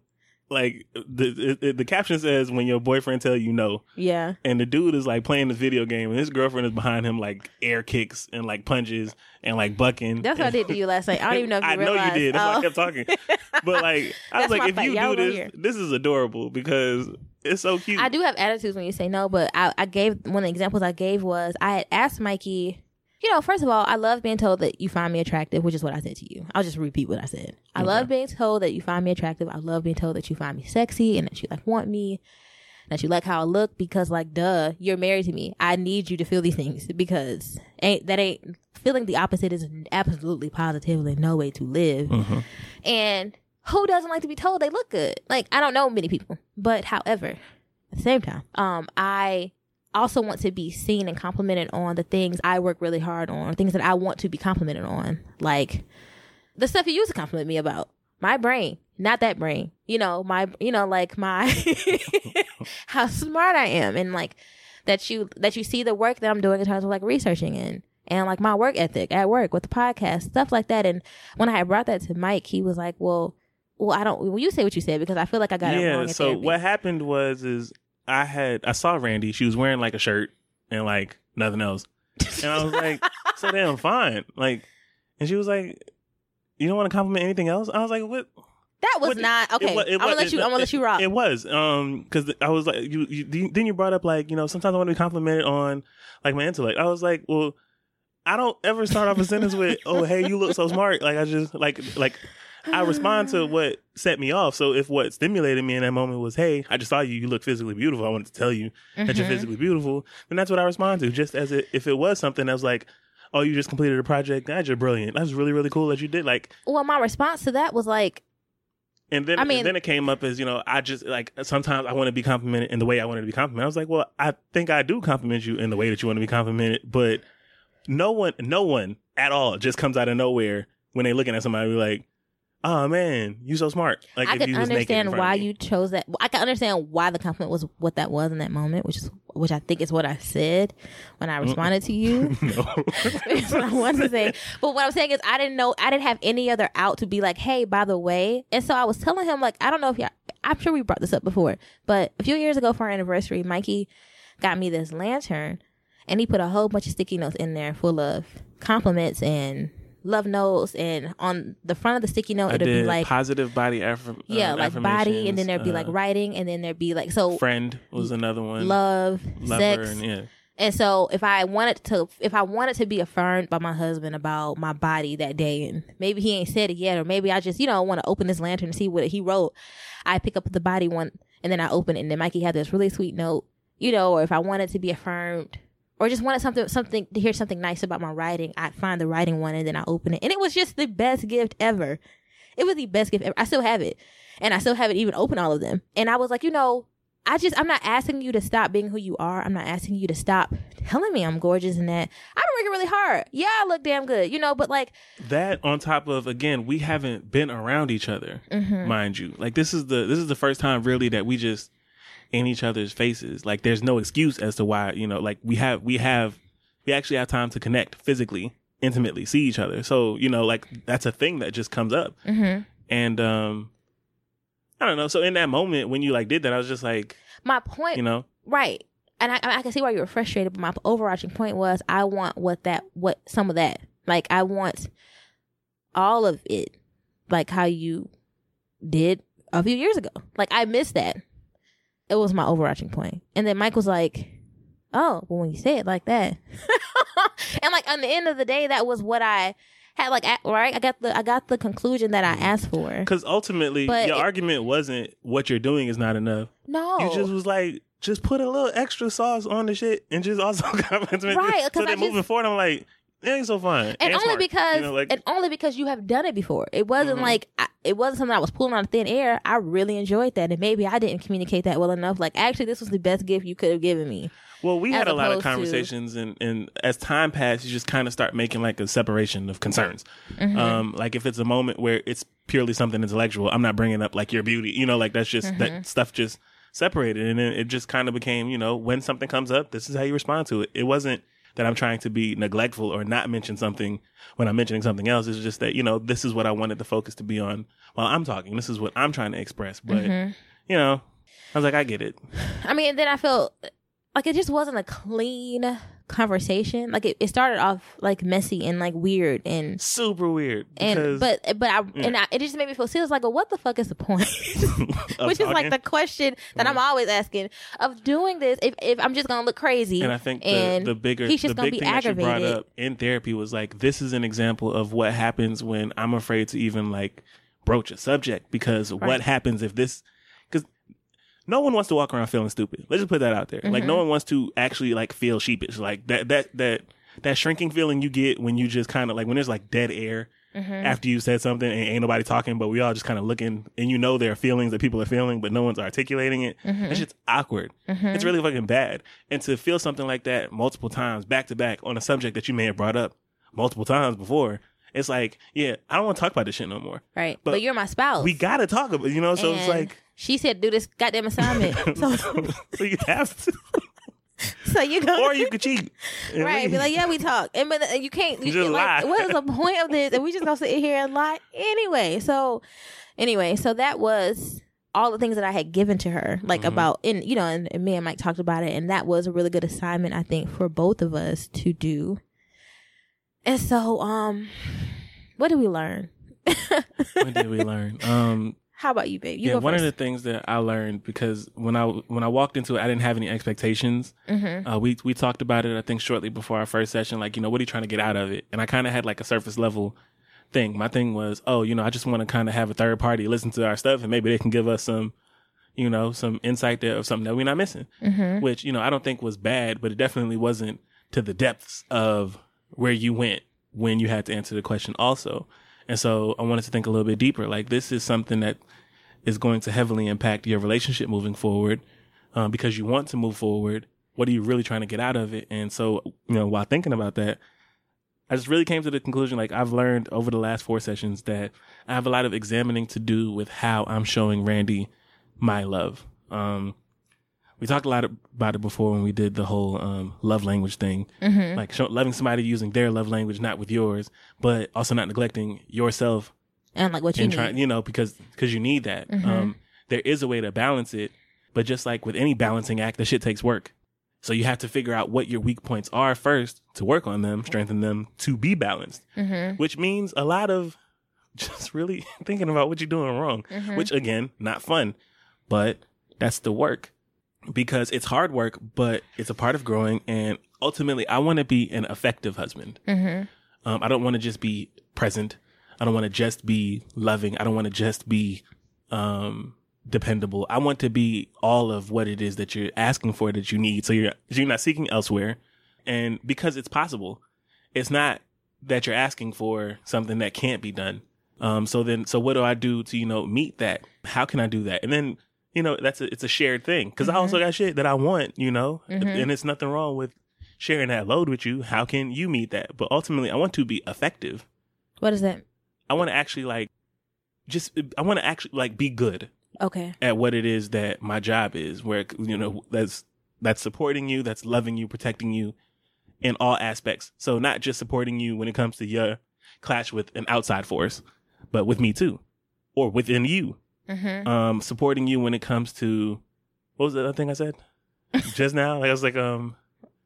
Like the, the the caption says, "When your boyfriend tell you no," yeah, and the dude is like playing this video game, and his girlfriend is behind him, like air kicks and like punches and like bucking. that's what I did to you last night. I don't even know if [laughs] you I know you did. That's why I Oh. kept talking. [laughs] But like, I was like, if you Y'all do this, here. this is adorable because it's so cute. I do have attitudes when you say no, but I, I gave one of the examples I gave was I had asked Mikey. You know, first of all, I love being told that you find me attractive, which is what I said to you. I'll just repeat what I said. I love being told that you find me attractive. I love being told that you find me sexy and that you like want me, that you like how I look because like duh, you're married to me. I need you to feel these things because ain't that ain't feeling the opposite is absolutely positively no way to live. Mm-hmm. And who doesn't like to be told they look good? Like I don't know many people, but however, at the same time, um, I also want to be seen and complimented on the things I work really hard on, things that I want to be complimented on, like the stuff you used to compliment me about. My brain, not that brain. You know, my, you know, like my, [laughs] how smart I am, and like that you that you see the work that I'm doing in terms of like researching and and like my work ethic at work with the podcast, stuff like that. And when I had brought that to Mike, he was like, "Well, well, I don't. Well, you say what you said because I feel like I got it wrong." yeah. So therapy." what happened was, is I had I saw Randy. She was wearing like a shirt and like nothing else, and I was like, [laughs] so damn fine. Like, and she was like, you don't want to compliment anything else? I was like, what? That was What- not okay. It it I'm gonna let you. I'm gonna let you rock. It was um because I was like you, you then you brought up like you know sometimes I want to be complimented on like my intellect. I was like, well, I don't ever start off a sentence with oh hey you look so smart. Like I just like like I respond to [sighs] what set me off. So if what stimulated me in that moment was hey I just saw you you look physically beautiful. I wanted to tell you that you're Mhm. physically beautiful. Then that's what I respond to. Just as it, if it was something that was like. Oh, you just completed a project. That's just brilliant. That's really, really cool that you did. Like, well, my response to that was like, and then, I mean- and then it came up as you know, I just like sometimes I want to be complimented in the way I wanted to be complimented. I was like, well, I think I do compliment you in the way that you want to be complimented, but no one, no one at all just comes out of nowhere when they're looking at somebody like, oh man, you so smart. Like I if can you understand why you chose that. I can understand why the compliment was what that was in that moment, which is which I think is what I said when I responded to you. [laughs] no. [laughs] What I wanted to say. But what I'm saying is, I didn't know, I didn't have any other out to be like, hey, by the way. And so I was telling him, like, I don't know if y'all, I'm sure we brought this up before, but a few years ago for our anniversary, Mikey got me this lantern and he put a whole bunch of sticky notes in there full of compliments and love notes. And on the front of the sticky note, I it'll be like, positive body affirm. yeah, uh, like body, and then there'd be like writing, and then there'd be like, so uh, friend was another one. love, Lover, sex, and yeah. and so if I wanted to, if I wanted to be affirmed by my husband about my body that day, and maybe he ain't said it yet, or maybe I just, you know, want to open this lantern and see what he wrote, I pick up the body one and then I open it, and then Mikey had this really sweet note, you know, or if I wanted to be affirmed. Or just wanted something, something to hear something nice about my writing. I'd find the writing one and then I open it, and it was just the best gift ever. It was the best gift ever. I still have it, and I still haven't even opened all of them. And I was like, you know, I just I'm not asking you to stop being who you are. I'm not asking you to stop telling me I'm gorgeous and that I've been working really hard. Yeah, I look damn good, you know, but like that on top of again we haven't been around each other Mm-hmm. mind you like this is the this is the first time really that we just in each other's faces like there's no excuse as to why you know like we have we have we actually have time to connect physically intimately see each other so you know like that's a thing that just comes up mhm. and um i don't know so in that moment when you like did that i was just like my point you know right. And I I can see why you were frustrated, but my overarching point was I want what that what some of that. Like I want all of it. Like how you did a few years ago. Like I miss that. It was my overarching point. And then Mike was like, Oh, well when you say it like that [laughs] and like on the end of the day, that was what I had. Like, at, right, I got the I got the conclusion that I mm-hmm. asked for. Because ultimately, But your it- argument wasn't what you're doing is not enough. No, You just was like, just put a little extra sauce on the shit and just also [laughs] compliment Right, it. So I then moving forward, I'm like, ain't so fun. and only smart. because You know, like, and only because you have done it before. It wasn't Mhm. like I, it wasn't something I was pulling out of thin air. I really enjoyed that, and maybe I didn't communicate that well enough. Like, actually, this was the best gift you could have given me. well, we had a lot of opposed to- conversations, and, and as time passed, you just kind of start making like a separation of concerns. Mm-hmm. Um, like if it's a moment where it's purely something intellectual, I'm not bringing up like your beauty. You know, like that's just Mm-hmm. that stuff just separated, and then it just kind of became, you know, when something comes up, this is how you respond to it. It wasn't that I'm trying to be neglectful or not mention something when I'm mentioning something else. It's just that you know this is what I wanted the focus to be on while I'm talking. This is what I'm trying to express. But Mm-hmm. you know, I was like, I get it. I mean, then I felt like it just wasn't a clean conversation. Like it, it started off like messy and like weird and Super weird. and but but I and I, it just made me feel serious. Like, well, what the fuck is the point? [laughs] [laughs] Which is like the question that I'm always asking of doing this. If if I'm just gonna look crazy, And I think and the bigger he's just the gonna big be thing that you brought up in therapy was like this is an example of what happens when I'm afraid to even like broach a subject because what happens if this because no one wants to walk around feeling stupid. Let's just put that out there. Like Mm-hmm. no one wants to actually like feel sheepish. Like that that that that shrinking feeling you get when you just kind of like when there's like dead air Mm-hmm. after you said something and ain't nobody talking, but we all just kind of looking and you know there are feelings that people are feeling, but no one's articulating it. Mm-hmm. That shit's awkward. It's really fucking bad. And to feel something like that multiple times back to back on a subject that you may have brought up multiple times before, it's like, yeah, I don't want to talk about this shit no more. right. But, but you're my spouse. We gotta talk about, it, you know. So it's like, she said, "Do this goddamn assignment." [laughs] so so you have to, [laughs] so you go or you could cheat, and Right, be like, yeah, we talk, and but uh, you can't. You, Just like, lie. what is the [laughs] point of this? And we just gonna sit here and lie anyway. So, anyway, so that was all the things that I had given to her, like Mm-hmm. about, and you know, and, and me and Mike talked about it, and that was a really good assignment, I think, for both of us to do. And so, um, what did we learn? what did we learn? Um, How about you, babe? You yeah, one of the things that I learned because when I when I walked into it, I didn't have any expectations. Mm-hmm. Uh, we we talked about it, I think, shortly before our first session. Like, you know, what are you trying to get out of it? And I kind of had like a surface level thing. My thing was, oh, you know, I just want to kind of have a third party listen to our stuff, and maybe they can give us some, you know, some insight there of something that we're not missing. Mm-hmm. Which you know, I don't think was bad, but it definitely wasn't to the depths of where you went when you had to answer the question, also. And so I wanted to think a little bit deeper. Like, this is something that is going to heavily impact your relationship moving forward um, because you want to move forward. What are you really trying to get out of it? And so, you know, while thinking about that, I just really came to the conclusion like I've learned over the last four sessions that I have a lot of examining to do with how I'm showing Randy my love. Um, we talked a lot about it before when we did the whole um, love language thing, Mm-hmm. like show, loving somebody using their love language, not with yours, but also not neglecting yourself And like what you and need. trying, you know, because because you need that. Mhm. Um, there is a way to balance it, but just like with any balancing act, the shit takes work. So you have to figure out what your weak points are first to work on them, strengthen them to be balanced, mm-hmm. which means a lot of [laughs] just really [laughs] thinking about what you're doing wrong, Mhm. which again, not fun, but that's the work because it's hard work, but it's a part of growing. And ultimately, I want to be an effective husband. Mm-hmm. Um, I don't want to just be present. I don't want to just be loving. I don't want to just be um, dependable. I want to be all of what it is that you're asking for that you need. So you're you're not seeking elsewhere, and because it's possible, it's not that you're asking for something that can't be done. Um, so then, so what do I do to you know meet that? How can I do that? And then you know that's a, it's a shared thing because I also mm-hmm. got shit that I want, you know, mm-hmm. and it's nothing wrong with sharing that load with you. How can you meet that? But ultimately, I want to be effective. What is that? I want to actually like just I want to actually like be good Okay. at what it is that my job is where you know that's that's supporting you, that's loving you, protecting you in all aspects. So not just supporting you when it comes to your clash with an outside force, but with me too or within you. Mm-hmm. Um supporting you when it comes to what was the other thing I said? [laughs] just now, like I was like um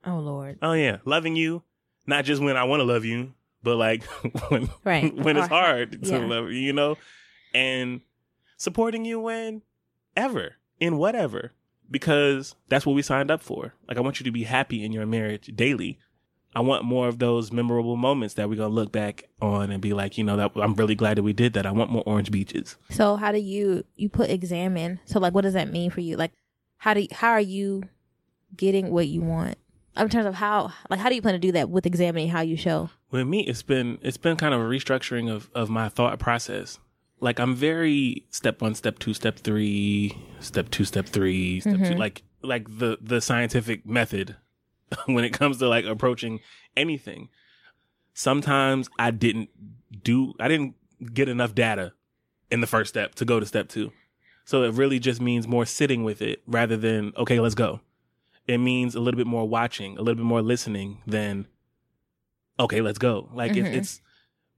Oh Lord. Oh yeah, loving you, not just when I want to love you, but like [laughs] when Right. [laughs] when it's hard to yeah. love you, you know, and supporting you when ever in whatever because that's what we signed up for. Like I want you to be happy in your marriage daily, I want more of those memorable moments that we're gonna look back on and be like, you know, that I'm really glad that we did that. I want more orange beaches. So how do you you put examine? So like, what does that mean for you? Like, how do you, how are you getting what you want? In terms of how, like, how do you plan to do that with examining how you show? With me, it's been it's been kind of a restructuring of of my thought process. Like I'm very step one, step two, step three, step two, step three, step two, mm-hmm. like like the the scientific method [laughs] when it comes to like approaching anything. Sometimes I didn't do I didn't get enough data in the first step to go to step two. So it really just means more sitting with it rather than okay, let's go. It means a little bit more watching, a little bit more listening than okay, let's go. Like if mm-hmm. it's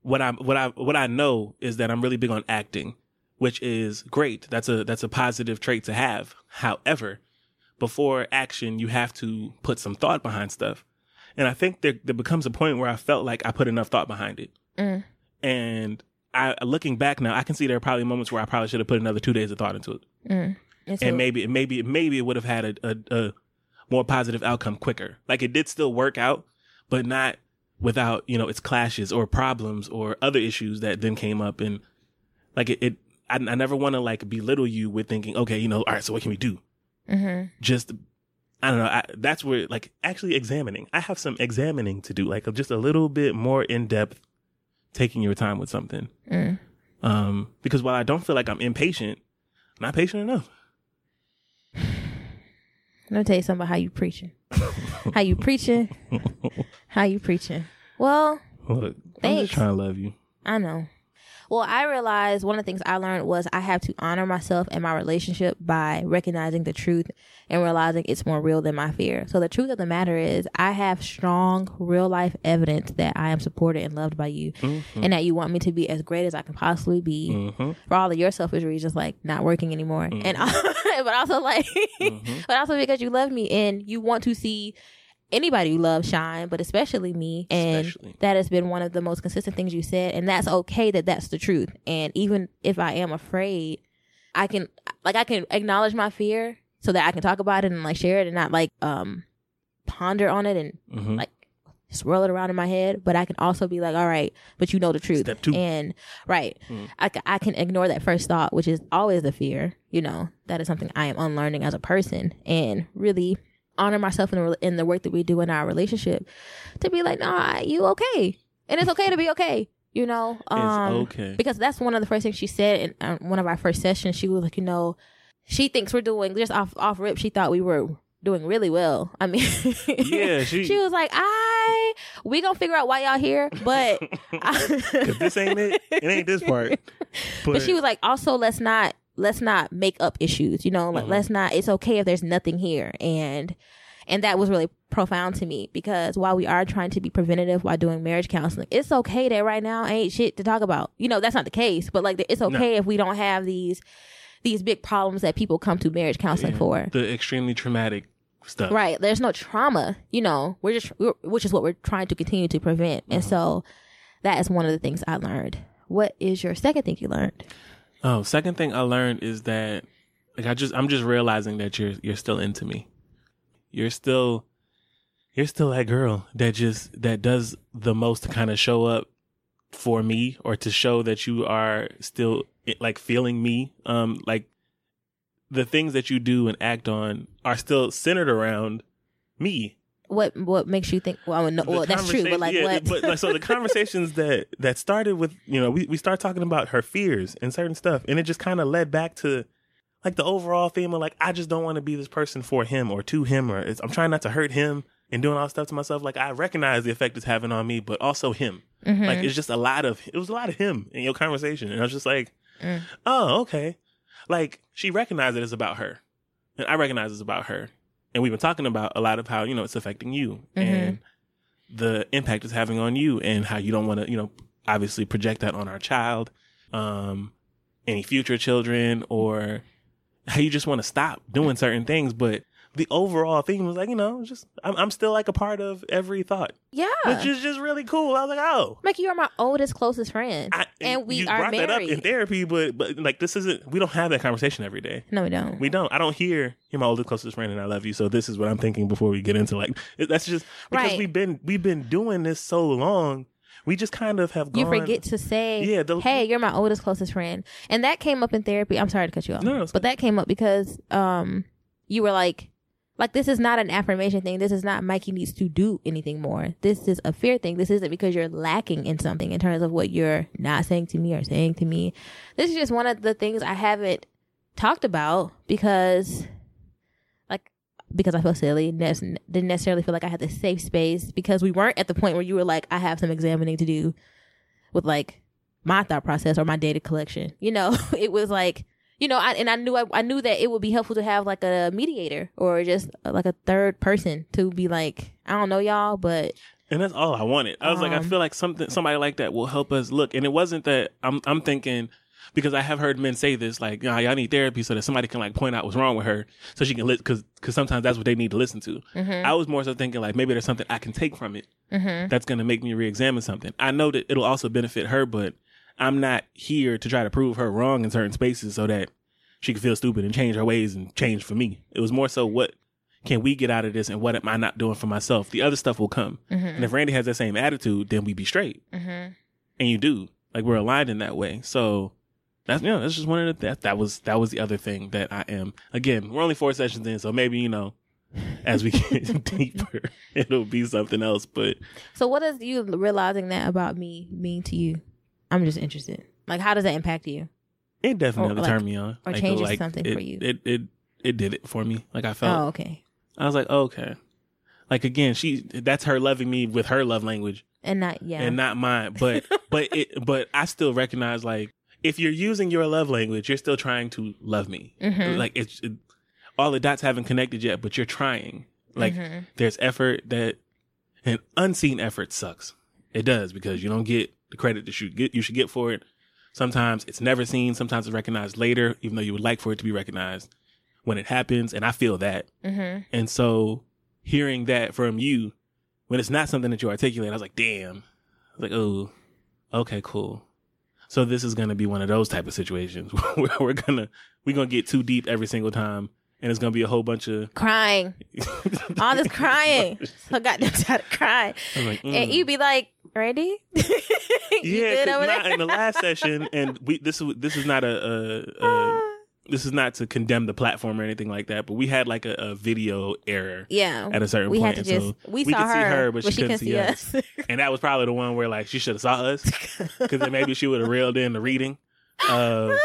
what I what I what I know is that I'm really big on acting, which is great. That's a that's a positive trait to have. However, before action, you have to put some thought behind stuff. And I think there there becomes a point where I felt like I put enough thought behind it. Mm. And I looking back now, I can see there are probably moments where I probably should have put another two days of thought into it. Mm. And, so- And maybe maybe maybe it would have had a, a, a more positive outcome quicker. Like it did still work out, but not without, you know, its clashes or problems or other issues that then came up and like it, it I, I never want to like belittle you with thinking, okay, you know, all right, so what can we do? Just, I don't know. I, that's where like actually examining. I have some examining to do, like just a little bit more in depth, taking your time with something. Um, because while I don't feel like I'm impatient, I'm not patient enough. [sighs] Let me tell you something about how you preaching. [laughs] how you preaching. how you preaching. Well, Look, I'm just trying to love you. I know. Well, I realized one of the things I learned was I have to honor myself and my relationship by recognizing the truth and realizing it's more real than my fear. So the truth of the matter is I have strong real life evidence that I am supported and loved by you mm-hmm. and that you want me to be as great as I can possibly be mm-hmm. for all of your selfish reasons like not working anymore. Mm-hmm. And [laughs] but also like but also because you love me and you want to see anybody you love shine, but especially me. And Especially. that has been one of the most consistent things you said. And that's okay that that's the truth. And even if I am afraid, I can, like, I can acknowledge my fear so that I can talk about it and like share it and not like, um, ponder on it and Mm-hmm. like swirl it around in my head. But I can also be like, all right, but you know the truth. Mm. And right, I, ca- I can ignore that first thought, which is always the fear. You know, that is something I am unlearning as a person and really honor myself in the, in the work that we do in our relationship to be like, nah, you okay. And it's okay to be okay. You know, um, okay. because that's one of the first things she said in um, one of our first sessions. She was like, you know, she thinks we're doing just off off rip. She thought we were doing really well. [laughs] I mean, Yeah, she- she was like, I we gonna figure out why y'all here, but [laughs] If this ain't it, it ain't this part. But, [laughs] but she was like, also let's not let's not make up issues. You know, like mm-hmm. let's not. It's okay if there's nothing here, and and that was really profound to me because while we are trying to be preventative while doing marriage counseling, it's okay that right now ain't shit to talk about. You know, that's not the case, but like it's okay if we don't have these these big problems that people come to marriage counseling for. the extremely traumatic stuff. Right. There's no trauma, you know, we're just, we're, which is what we're trying to continue to prevent. And mm-hmm. so that is one of the things I learned. What is your second thing you learned? Oh, second thing I learned is that like I just I'm just realizing that you're you're still into me. You're still you're still that girl that just that does the most to kind of show up for me or to show that you are still like feeling me. Um like the things that you do and act on are still centered around me. What what makes you think? Well, no, the well that's true, but like yeah, what? But like, so the [laughs] conversations that that started with you know we we start talking about her fears and certain stuff, and it just kind of led back to like the overall theme of like I just don't want to be this person for him or to him or it's, I'm trying not to hurt him and doing all this stuff to myself. Like I recognize the effect it's having on me, but also him. Mm-hmm. Like it's just a lot of it was a lot of him in your conversation, and I was just like, Mm. oh okay, like she recognized that it's about her, and I recognize it's about her, and we've been talking about a lot of how you know it's affecting you Mm-hmm. and the impact it's having on you, and how you don't want to you know obviously project that on our child, um, any future children, or how you just want to stop doing certain things, but the overall theme was like, you know, just I'm, I'm still like a part of every thought, Yeah. which is just really cool. I was like, oh, Like you're my oldest, closest friend, I, and we you are brought married. that up in therapy, but but like this isn't. We don't have that conversation every day. no, we don't. We don't. I don't hear you're my oldest closest friend and I love you. So this is what I'm thinking before we get into like that's just because Right. we've been we've been doing this so long. We just kind of have you forget to say, Yeah, the- "Hey, you're my oldest, closest friend," and that came up in therapy. I'm sorry to cut you off, No, no, but that came up because um, you were like, like this is not an affirmation thing. This is not Mikey needs to do anything more. This is a fear thing. This isn't because you're lacking in something in terms of what you're not saying to me or saying to me. This is just one of the things I haven't talked about because, like, because I feel silly. ne- Didn't necessarily feel like I had the safe space because we weren't at the point where you were like, I have some examining to do with like my thought process or my data collection. You know, [laughs] it was like, you know, I, and I knew I, I knew that it would be helpful to have like a mediator or just uh, like a third person to be like, I don't know y'all, but And that's all I wanted. I was like, I Um, feel like something somebody like that will help us look. And it wasn't that I'm I'm thinking because I have heard men say this, like, nah, y'all need therapy so that somebody can like point out what's wrong with her, so she can listen. Because because sometimes that's what they need to listen to. Mm-hmm. I was more so thinking like maybe there's something I can take from it that's going to make me re-examine something. I know that it'll also benefit her, but I'm not here to try to prove her wrong in certain spaces so that she can feel stupid and change her ways and change for me. It was more so what can we get out of this and what am I not doing for myself? The other stuff will come. Mm-hmm. And if Randy has that same attitude, then we be straight. Mm-hmm. And you do. Like we're aligned in that way. So that's you know, that's just one of the that that was that was the other thing that I am. Again, we're only four sessions in, so maybe, you know, as we get [laughs] [laughs] deeper, it'll be something else. But so what does you realizing that about me mean to you? I'm just interested. Like, how does that impact you? it definitely like- turned me on. or Like, changes like, something it, for you. It it it did it for me. Like I felt Oh, okay. I was like, okay. Like again, she that's her loving me with her love language. And not, yeah. and not mine. But [laughs] but it but I still recognize like if you're using your love language, you're still trying to love me. Mhm. Like it's it, all the dots haven't connected yet, but you're trying. Like Mhm. there's effort that an unseen effort sucks. It does because you don't get the credit that you get you should get for it. Sometimes it's never seen. Sometimes it's recognized later, even though you would like for it to be recognized when it happens. And I feel that. Mhm. And so hearing that from you, when it's not something that you articulate, I was like, damn. I was like, oh, okay, cool. So this is gonna be one of those type of situations [laughs] where we're gonna we're gonna get too deep every single time, and it's gonna be a whole bunch of crying. [laughs] All this crying. So goddamn tired of crying. I'm And you'd be like, ready? [laughs] yeah, good 'cause over not in the last [laughs] session, and we this is this is not a, a, a [sighs] this is not to condemn the platform or anything like that, but we had like a, a video error yeah. at a certain we point, had to and just, so we, we saw could see her, her, but she couldn't couldn't see us. [laughs] and that was probably the one where like she should have saw us because then maybe she would have reeled in the reading of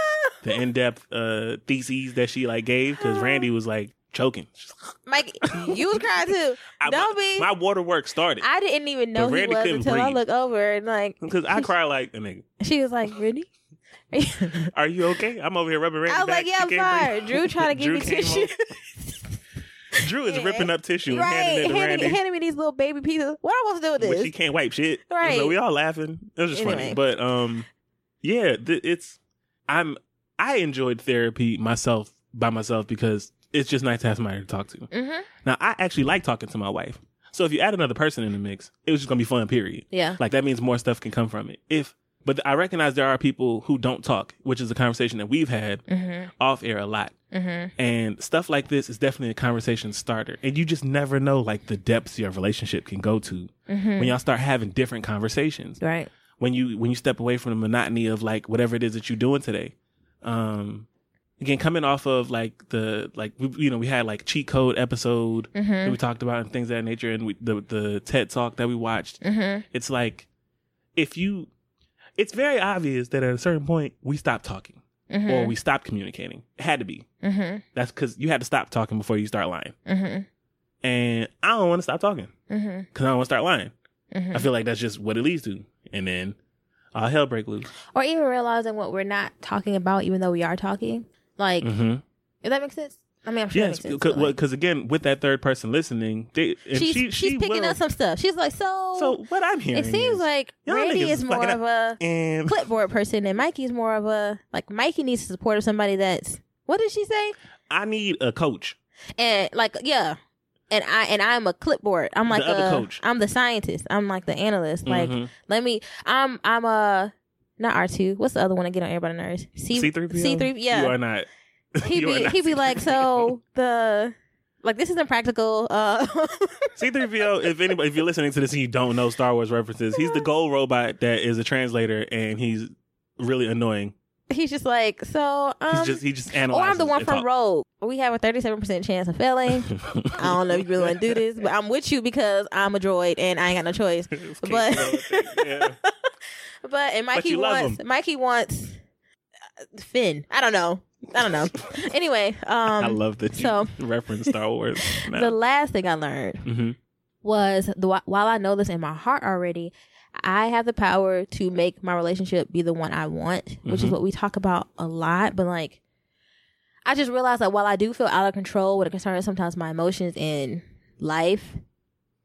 the in-depth uh theses that she like gave because randy was like choking Mike, you was crying too. [laughs] I- Don't my, be. my waterwork started I didn't even know he Randy was until I look over and like because i cry [laughs] like a nigga she was like, "Ready?" [laughs] Are you okay i'm over here rubbing randy I was back. like, "Yeah, I'm fine." breathe. Drew trying to give me tissue. drew is Yeah. ripping up tissue and right, handing it to handing, randy handing me these little baby pieces. What am I supposed to do with but this? she can't wipe shit. Right. So we all laughing. It was just funny. But um, yeah, th- it's I'm I enjoyed therapy myself by myself because it's just nice to have somebody to talk to. Mm-hmm. Now I actually like talking to my wife. So if you add another person in the mix, it was just gonna be fun. Period. Yeah. Like that means more stuff can come from it. If but I recognize there are people who don't talk, which is a conversation that we've had Mm-hmm. off air a lot. Mm-hmm. And stuff like this is definitely a conversation starter. And you just never know like the depths your relationship can go to Mm-hmm. when y'all start having different conversations. Right. When you when you step away from the monotony of like whatever it is that you're doing today. Um again coming off of like the like we, you know we had like cheat code episode Mm-hmm. that we talked about and things of that nature and we, the the TED talk that we watched. Mm-hmm. It's like if you it's very obvious that at a certain point we stopped talking Mm-hmm. or we stopped communicating. It had to be. Mm-hmm. That's because you had to stop talking before you start lying. Mm-hmm. And I don't want to stop talking Mm-hmm. because I don't want to start lying. I feel like that's just what it leads to. And then all hell break loose. Or even realizing what we're not talking about, even though we are talking. Like, Mm-hmm. if that makes sense. I mean, I'm sure Yes, because like, again, with that third person listening, they, she's she, she's she picking will- up some stuff. She's like, so. So what I'm hearing, it seems is, like Randy is more of a and clipboard person, and Mikey's more of a like. Mikey needs the support of somebody that's. What did she say? I need a coach. and like yeah and i and i'm a clipboard i'm like The other a coach. i'm the scientist i'm like the analyst like Mhm. let me i'm i'm a not r2 what's the other one to get on everybody's nerves C- C3PO? c3 yeah You are not. he'd [laughs] be not he'd be like so the like this isn't practical uh C3PO, if anybody, if you're listening to this and you don't know Star Wars references, he's the gold robot that is a translator and he's really annoying. he's just like so um He's just he just analyzes. or. I'm the one from talk. Rogue. We have a 37% chance of failing. I don't know if you really want to do this, but I'm with you because I'm a droid and I ain't got no choice. [laughs] But- yeah. But and Mikey love wants. Mikey wants uh, Finn. I don't know. I don't know. [laughs] anyway, um I love that you so- [laughs] reference Star Wars. [laughs] the last thing I learned hmm was the while I know this in my heart already, I have the power to make my relationship be the one I want, which is Mhm. what we talk about a lot. But like, I just realized that while I do feel out of control when it concerns sometimes my emotions in life,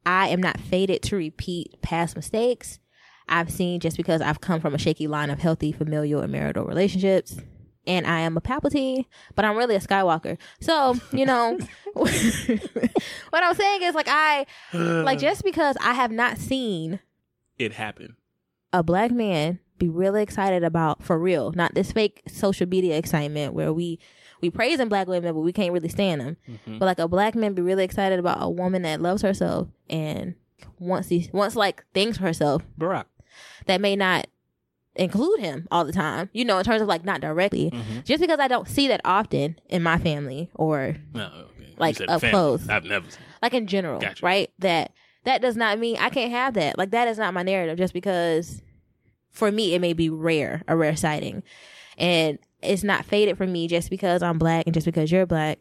I am not fated to repeat past mistakes I've seen just because I've come from a shaky line of healthy familial and marital relationships. And I am a Palpatine, but I'm really a Skywalker. So, you know, [laughs] what I'm saying is like I like just because I have not seen it happen, a black man be really excited about for real, not this fake social media excitement where we we praising black women but we can't really stand them. Mhm. But like a black man be really excited about a woman that loves herself and wants these wants like things for herself Barack. That may not include him all the time. You know, in terms of like not directly. Mhm. Just because I don't see that often in my family or No, okay. Like, up family. close. I've never seen. like in general, Gotcha. right? That that does not mean I can't have that. Like that is not my narrative just because for me it may be rare, a rare sighting. And it's not faded for me just because I'm black and just because you're black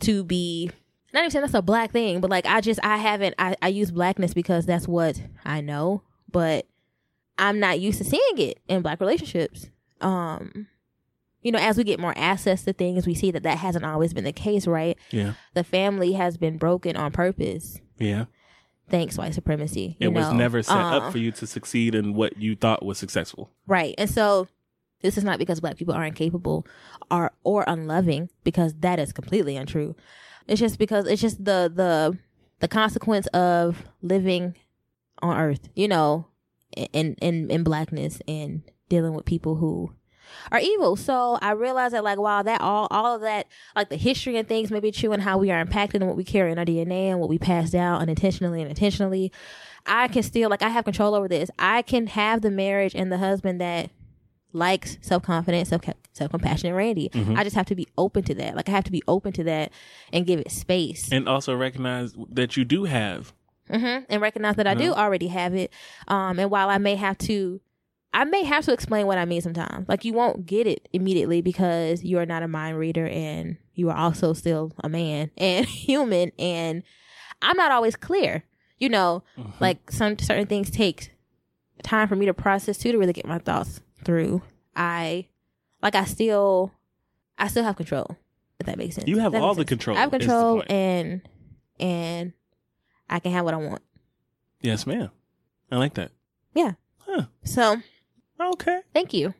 to be not even saying that's a black thing, but like I just I haven't I, I use blackness because that's what I know, but I'm not used to seeing it in black relationships. Um you know, as we get more access to things, we see that that hasn't always been the case, right? Yeah. The family has been broken on purpose Yeah. thanks white supremacy. It you was never set Uh, up for you to succeed in what you thought was successful. Right. And so this is not because black people are incapable capable or or unloving, because that is completely untrue. It's just because it's just the the the consequence of living on earth, you know, in in in blackness and dealing with people who are evil. So I realized that like while that all all of that like the history and things may be true and how we are impacted and what we carry in our DNA and what we pass down unintentionally and intentionally, I can still like I have control over this. I can have the marriage and the husband that likes self confidence, self self compassion, Randy. Mm-hmm. I just have to be open to that. Like I have to be open to that and give it space And also recognize that you do have. Hmm and recognize that I do already have it. Um, and while I may have to, I may have to explain what I mean sometimes. Like you won't get it immediately because you are not a mind reader and you are also still a man [laughs] and human. And I'm not always clear. You know, like some certain things take time for me to process too to really get my thoughts through. I like I still, I still have control. If that makes sense. You have all the sense. control I have control and and I can have what I want. Yes, ma'am. I like that. Yeah. Huh. So Okay. thank you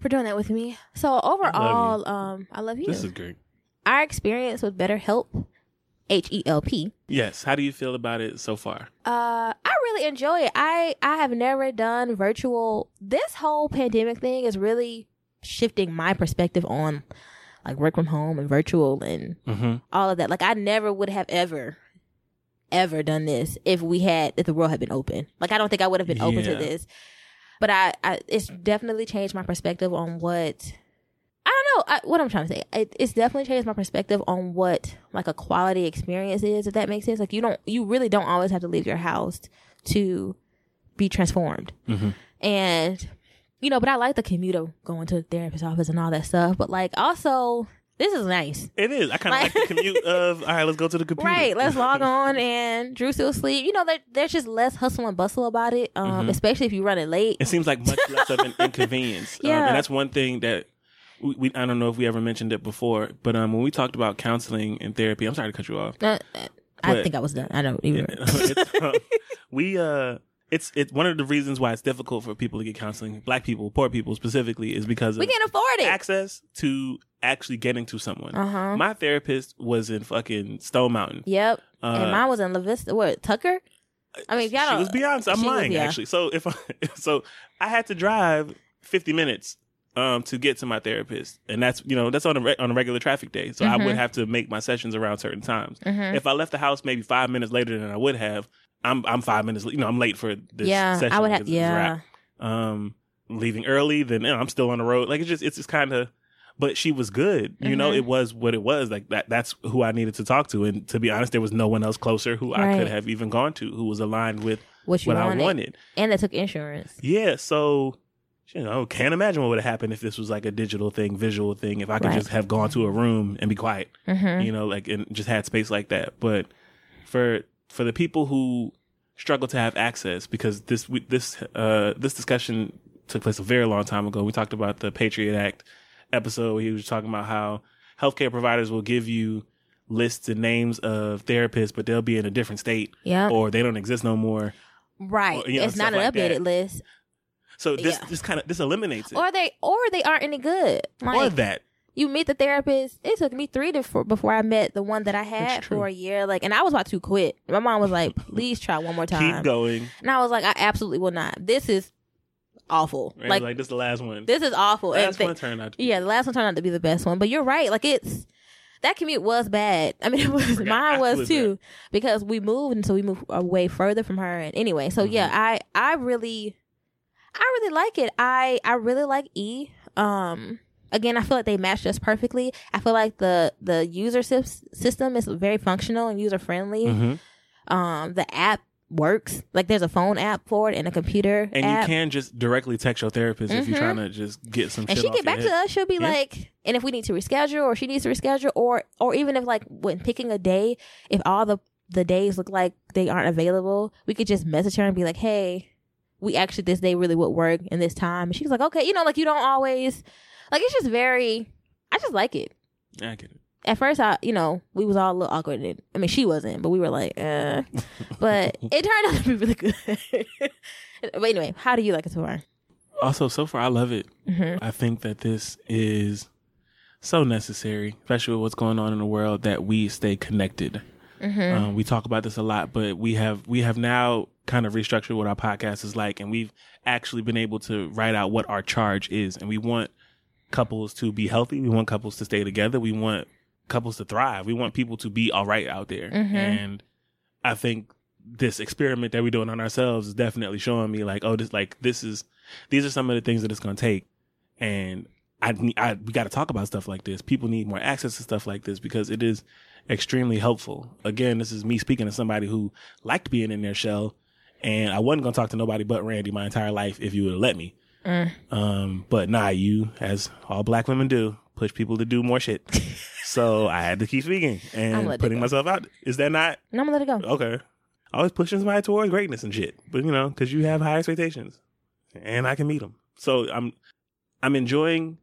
for doing that with me. So overall, um, I love you. This is great. Our experience with BetterHelp, H E L P. Yes. How do you feel about it so far? Uh, I really enjoy it. I I have never done virtual. This whole pandemic thing is really shifting my perspective on like work from home and virtual and Mm-hmm. all of that. Like I never would have ever ever done this if we had if the world had been open. Like I don't think I would have been open to this. But I, I it's definitely changed my perspective on what I don't know I, what I'm trying to say. It, it's definitely changed my perspective on what like a quality experience is. If that makes sense, like you don't, you really don't always have to leave your house to be transformed. Mhm. And you know, but I like the commute of going to the therapist's office and all that stuff. But like also, this is nice. It is. I kind of like, Like- the commute of, all right, let's go to the computer. Right, let's log [laughs] on and Drew still asleep. You know, there, there's just less hustle and bustle about it, um, Mm-hmm. especially if you run it late. It seems like much less of an [laughs] inconvenience. Um, Yeah. and that's one thing that we, we, I don't know if we ever mentioned it before, but um, when we talked about counseling and therapy, I'm sorry to cut you off. Uh, uh, I think I was done. I don't even. [laughs] it's, um, we uh it's it's one of the reasons why it's difficult for people to get counseling black people poor people specifically is because of we can't afford it. access to actually getting to someone. Uh-huh. My therapist was in fucking Stone Mountain. Yep. Uh, and mine was in La Vista. What Tucker? I mean, if y'all she was Beyonce. I'm lying actually. So if I, [laughs] so, I had to drive 50 minutes um to get to my therapist, and that's you know that's on a re- on a regular traffic day. So I Mm-hmm. would have to make my sessions around certain times. If I left the house maybe five minutes later than I would have, I'm I'm five minutes. You know, I'm late for this Yeah, session. I would have. because it's a wrap. Yeah. Um, leaving early, then you know, I'm still on the road. Like it's just it's just kind of. But she was good. You know, Mhm. it was what it was. Like that. That's who I needed to talk to. And to be honest, there was no one else closer who I could have even gone to who was aligned with What what wanted. I wanted. and that took insurance. Yeah, so you know, can't imagine what would have happened if this was like a digital thing, visual thing. If I could Right. just have gone to a room and be quiet, Mm-hmm. you know, like and just had space like that. But for for the people who struggle to have access, because this we, this uh this discussion took place a very long time ago. We talked about the Patriot Act episode. Where he was talking about how healthcare providers will give you lists and names of therapists, but they'll be in a different state, Yeah. or they don't exist no more. Right. Or, you know, it's not an like updated that. list. So this Yeah. this kind of this eliminates it. Or they or they aren't any good. Like or that. you meet the therapist. It took me three to four before I met the one that I had for a year. Like, and I was about to quit. My mom was like, "Please try one more [laughs] time." Keep going. And I was like, "I absolutely will not. This is awful. Right? Like, Like, this is the last one. this is awful." Last th- one turned out. To be yeah, the last one turned out to be the best one. But you're right. Like it's that commute was bad. I mean, [laughs] it was. Mine was too because we moved and so we moved away further from her. And anyway, so yeah, Mm-hmm. I I really I really like it. I I really like E. Um. Again, I feel like they matched us perfectly. I feel like the the user system is very functional and user friendly. Mhm. Um, the app works. Like there's a phone app for it and a computer And app. you can just directly text your therapist if you're Mhm. trying to just get some and she get back your to us she'll be Yeah. like and if we need to reschedule or she needs to reschedule or or even if like when picking a day if all the the days look like they aren't available we could just message her and be like hey we actually this day really would work in this time and she's like okay you know like you don't always like it's just very i just like it Yeah, I get it. At first i you know we was all a little awkward i mean she wasn't but we were like uh but [laughs] it turned out to be really good [laughs] but anyway how do you like it so far Also, so far, I love it. Mhm. I think that this is so necessary, especially with what's going on in the world, that we stay connected. Mm-hmm. Um, we talk about this a lot, but we have we have now kind of restructured what our podcast is like, and we've actually been able to write out what our charge is, and we want couples to be healthy. We want couples to stay together. We want couples to thrive. We want people to be all right out there, Mhm. and I think this experiment that we're doing on ourselves is definitely showing me like, oh, this like this is these are some of the things that it's going to take, and I, I we got to talk about stuff like this. People need more access to stuff like this because it is extremely helpful. Again, this is me speaking to somebody who liked being in their shell, and I wasn't going to talk to nobody but Randy my entire life if you would have let me. Mm. Um, but nah, you, as all black women do, push people to do more shit. [laughs] so I had to keep speaking and putting myself out. Is that not and i'm gonna let it go okay? Always pushing somebody towards greatness and shit, but you know, because you have high expectations, and I can meet them. So I'm, I'm enjoying,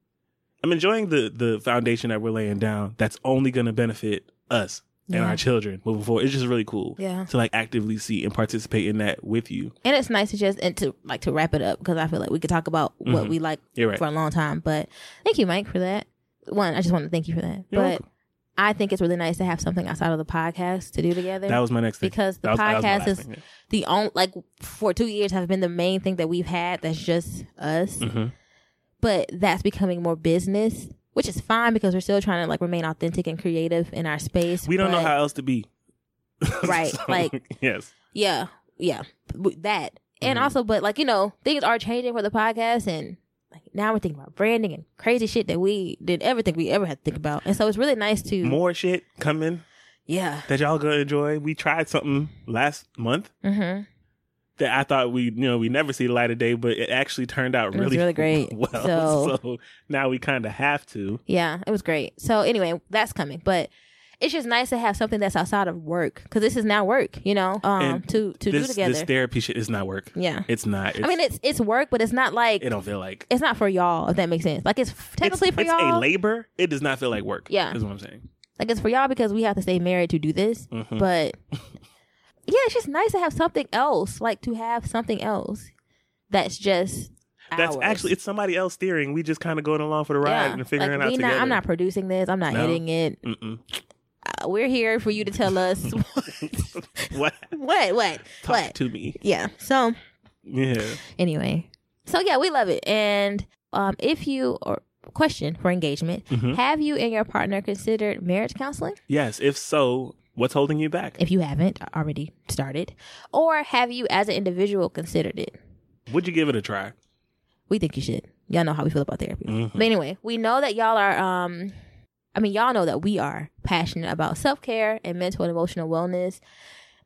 I'm enjoying the the foundation that we're laying down. That's only going to benefit us and Yeah. our children moving forward. It's just really cool, Yeah. to like actively see and participate in that with you. and it's nice to just and to like to wrap it up because I feel like we could talk about what Mhm. we like right. for a long time. But thank you, Mike, for that. One, I just want to thank you for that. You're but welcome. I think it's really nice to have something outside of the podcast to do together. That was my next thing. because the was- that was my podcast is thing, yeah. the only like for two years has been the main thing that we've had that's just us. Mhm. But that's becoming more business, which is fine because we're still trying to like remain authentic and creative in our space. We don't know how else to be. [laughs] Right, So, like- [laughs] yes, Yeah, yeah, that, and Mhm. also, but like you know, things are changing for the podcast, and now we're thinking about branding and crazy shit that we didn't ever think we ever had to think about, and so it's really nice to, more shit coming yeah, that y'all gonna enjoy. We tried something last month mm-hmm. that I thought we, you know, we never see the light of day, but it actually turned out It was really, really [laughs] great. well. [laughs] So- So, now we kind of have to. yeah, it was great. So anyway, that's coming, but it's just nice to have something that's outside of work because this is now work, you know, um, And to to this, do together. This therapy shit is not work. yeah, It's not. It's, I mean it's it's work, but it's not like it don't feel like it's not for y'all if that makes sense. Like it's technically it's, for it's y'all. It's a labor. It does not feel like work. Yeah. is what I'm saying. Like it's for y'all because we have to stay married to do this. Mhm. But [laughs] yeah, it's just nice to have something else. Like to have something else that's just That's hours. actually it's somebody else steering. We just kind of going along for the ride Yeah. and figuring Like, out we together. I'm not producing this. I'm not No. editing it. Mm-mm. Uh, we're here for you to tell us [laughs] what? what, what, Talk what. to me. Yeah. So Yeah. anyway, so yeah, we love it. And um, if you or question for engagement, Mhm. have you and your partner considered marriage counseling? Yes. If so, what's holding you back? If you haven't already started, or have you as an individual considered it? Would you give it a try? We think you should. Y'all know how we feel about therapy. Mhm. But anyway, we know that y'all are um I mean y'all know that we are passionate about self-care and mental and emotional wellness.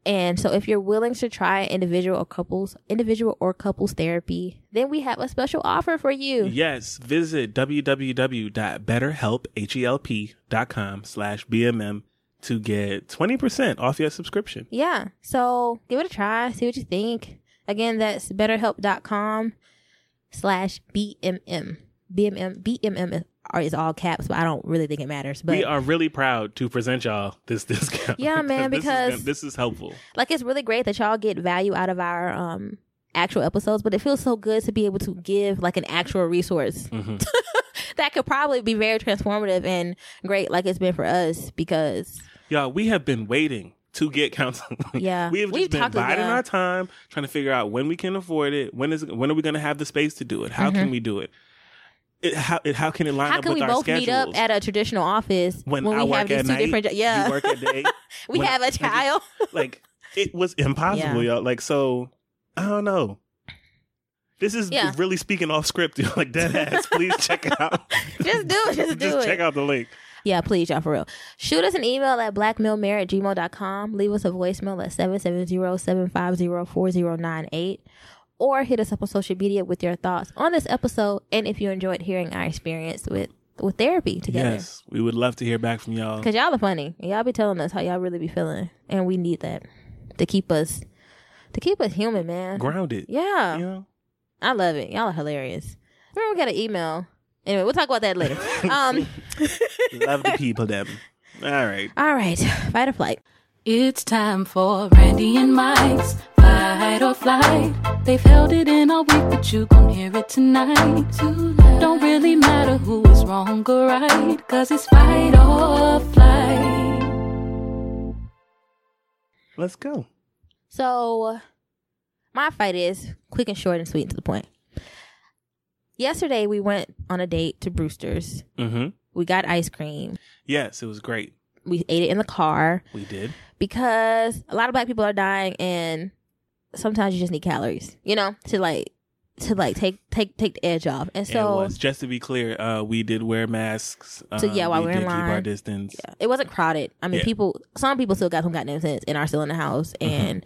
And so if you're willing to try individual or couples individual or couples therapy, then we have a special offer for you. Yes. Visit www.betterhelp.com slash BMM to get 20% off your subscription. Yeah. So give it a try, see what you think. Again, that's betterhelp.com slash BMM. BMM BMM is, are- is all caps, but I don't really think it matters. But we are really proud to present y'all this [laughs] discount. Yeah, [laughs] man, this because- gonna- this is helpful. like it's really great that y'all get value out of our um actual episodes, but it feels so good to be able to give like an actual resource Mhm. [laughs] that could probably be very transformative and great, like it's been for us. Because Y'all, we have been waiting to get counseling. Yeah. we have just We've been biding our time, trying to figure out when we can afford it. When is when are we going to have the space to do it? How can we do it? It how it, how can it line how up can with we our both schedules? meet up at a traditional office when, when I we have these two night, different? jo- Yeah, you work at day. [laughs] we when- have a like, child. [laughs] like it was impossible, Yeah. y'all. Like so, I don't know. This is Yeah. really speaking off script, [laughs] y'all. Like dead ass. Please check it out. Just do it. Just do Just it. check out the link. Yeah, please, y'all, for real. Shoot us an email at blackmailmare at gmail.com. Leave us a voicemail at 770-750-4098. Or hit us up on social media with your thoughts on this episode and if you enjoyed hearing our experience with, with therapy together. Yes, we would love to hear back from y'all. Because y'all are funny. Y'all be telling us how y'all really be feeling. And we need that to keep us to keep us human, man. Grounded. Yeah. You know. I love it. Y'all are hilarious. Remember we got an email. Anyway, we'll talk about that later. [laughs] Um [laughs] Love the people, them. All right. all right. Fight or flight. It's time for Randy and Mike's Fight or Flight. They've held it in all week, but you gon' hear it tonight. Don't really matter who is wrong or right, cause it's Fight or Flight. Let's go. So, my fight is quick and short and sweet and to the point. Yesterday, we went on a date to Brewster's. Mm-hmm. We got ice cream. Yes, it was great. We ate it in the car We did. because a lot of black people are dying, and sometimes you just need calories, you know, to like to like take take take the edge off. And so just to be clear, uh, we did wear masks. Um, So, yeah, while we we're in did keep our line. distance. it wasn't crowded. I mean, Yeah. people, some people still got some goddamn sense and are still in the house. Mm-hmm. And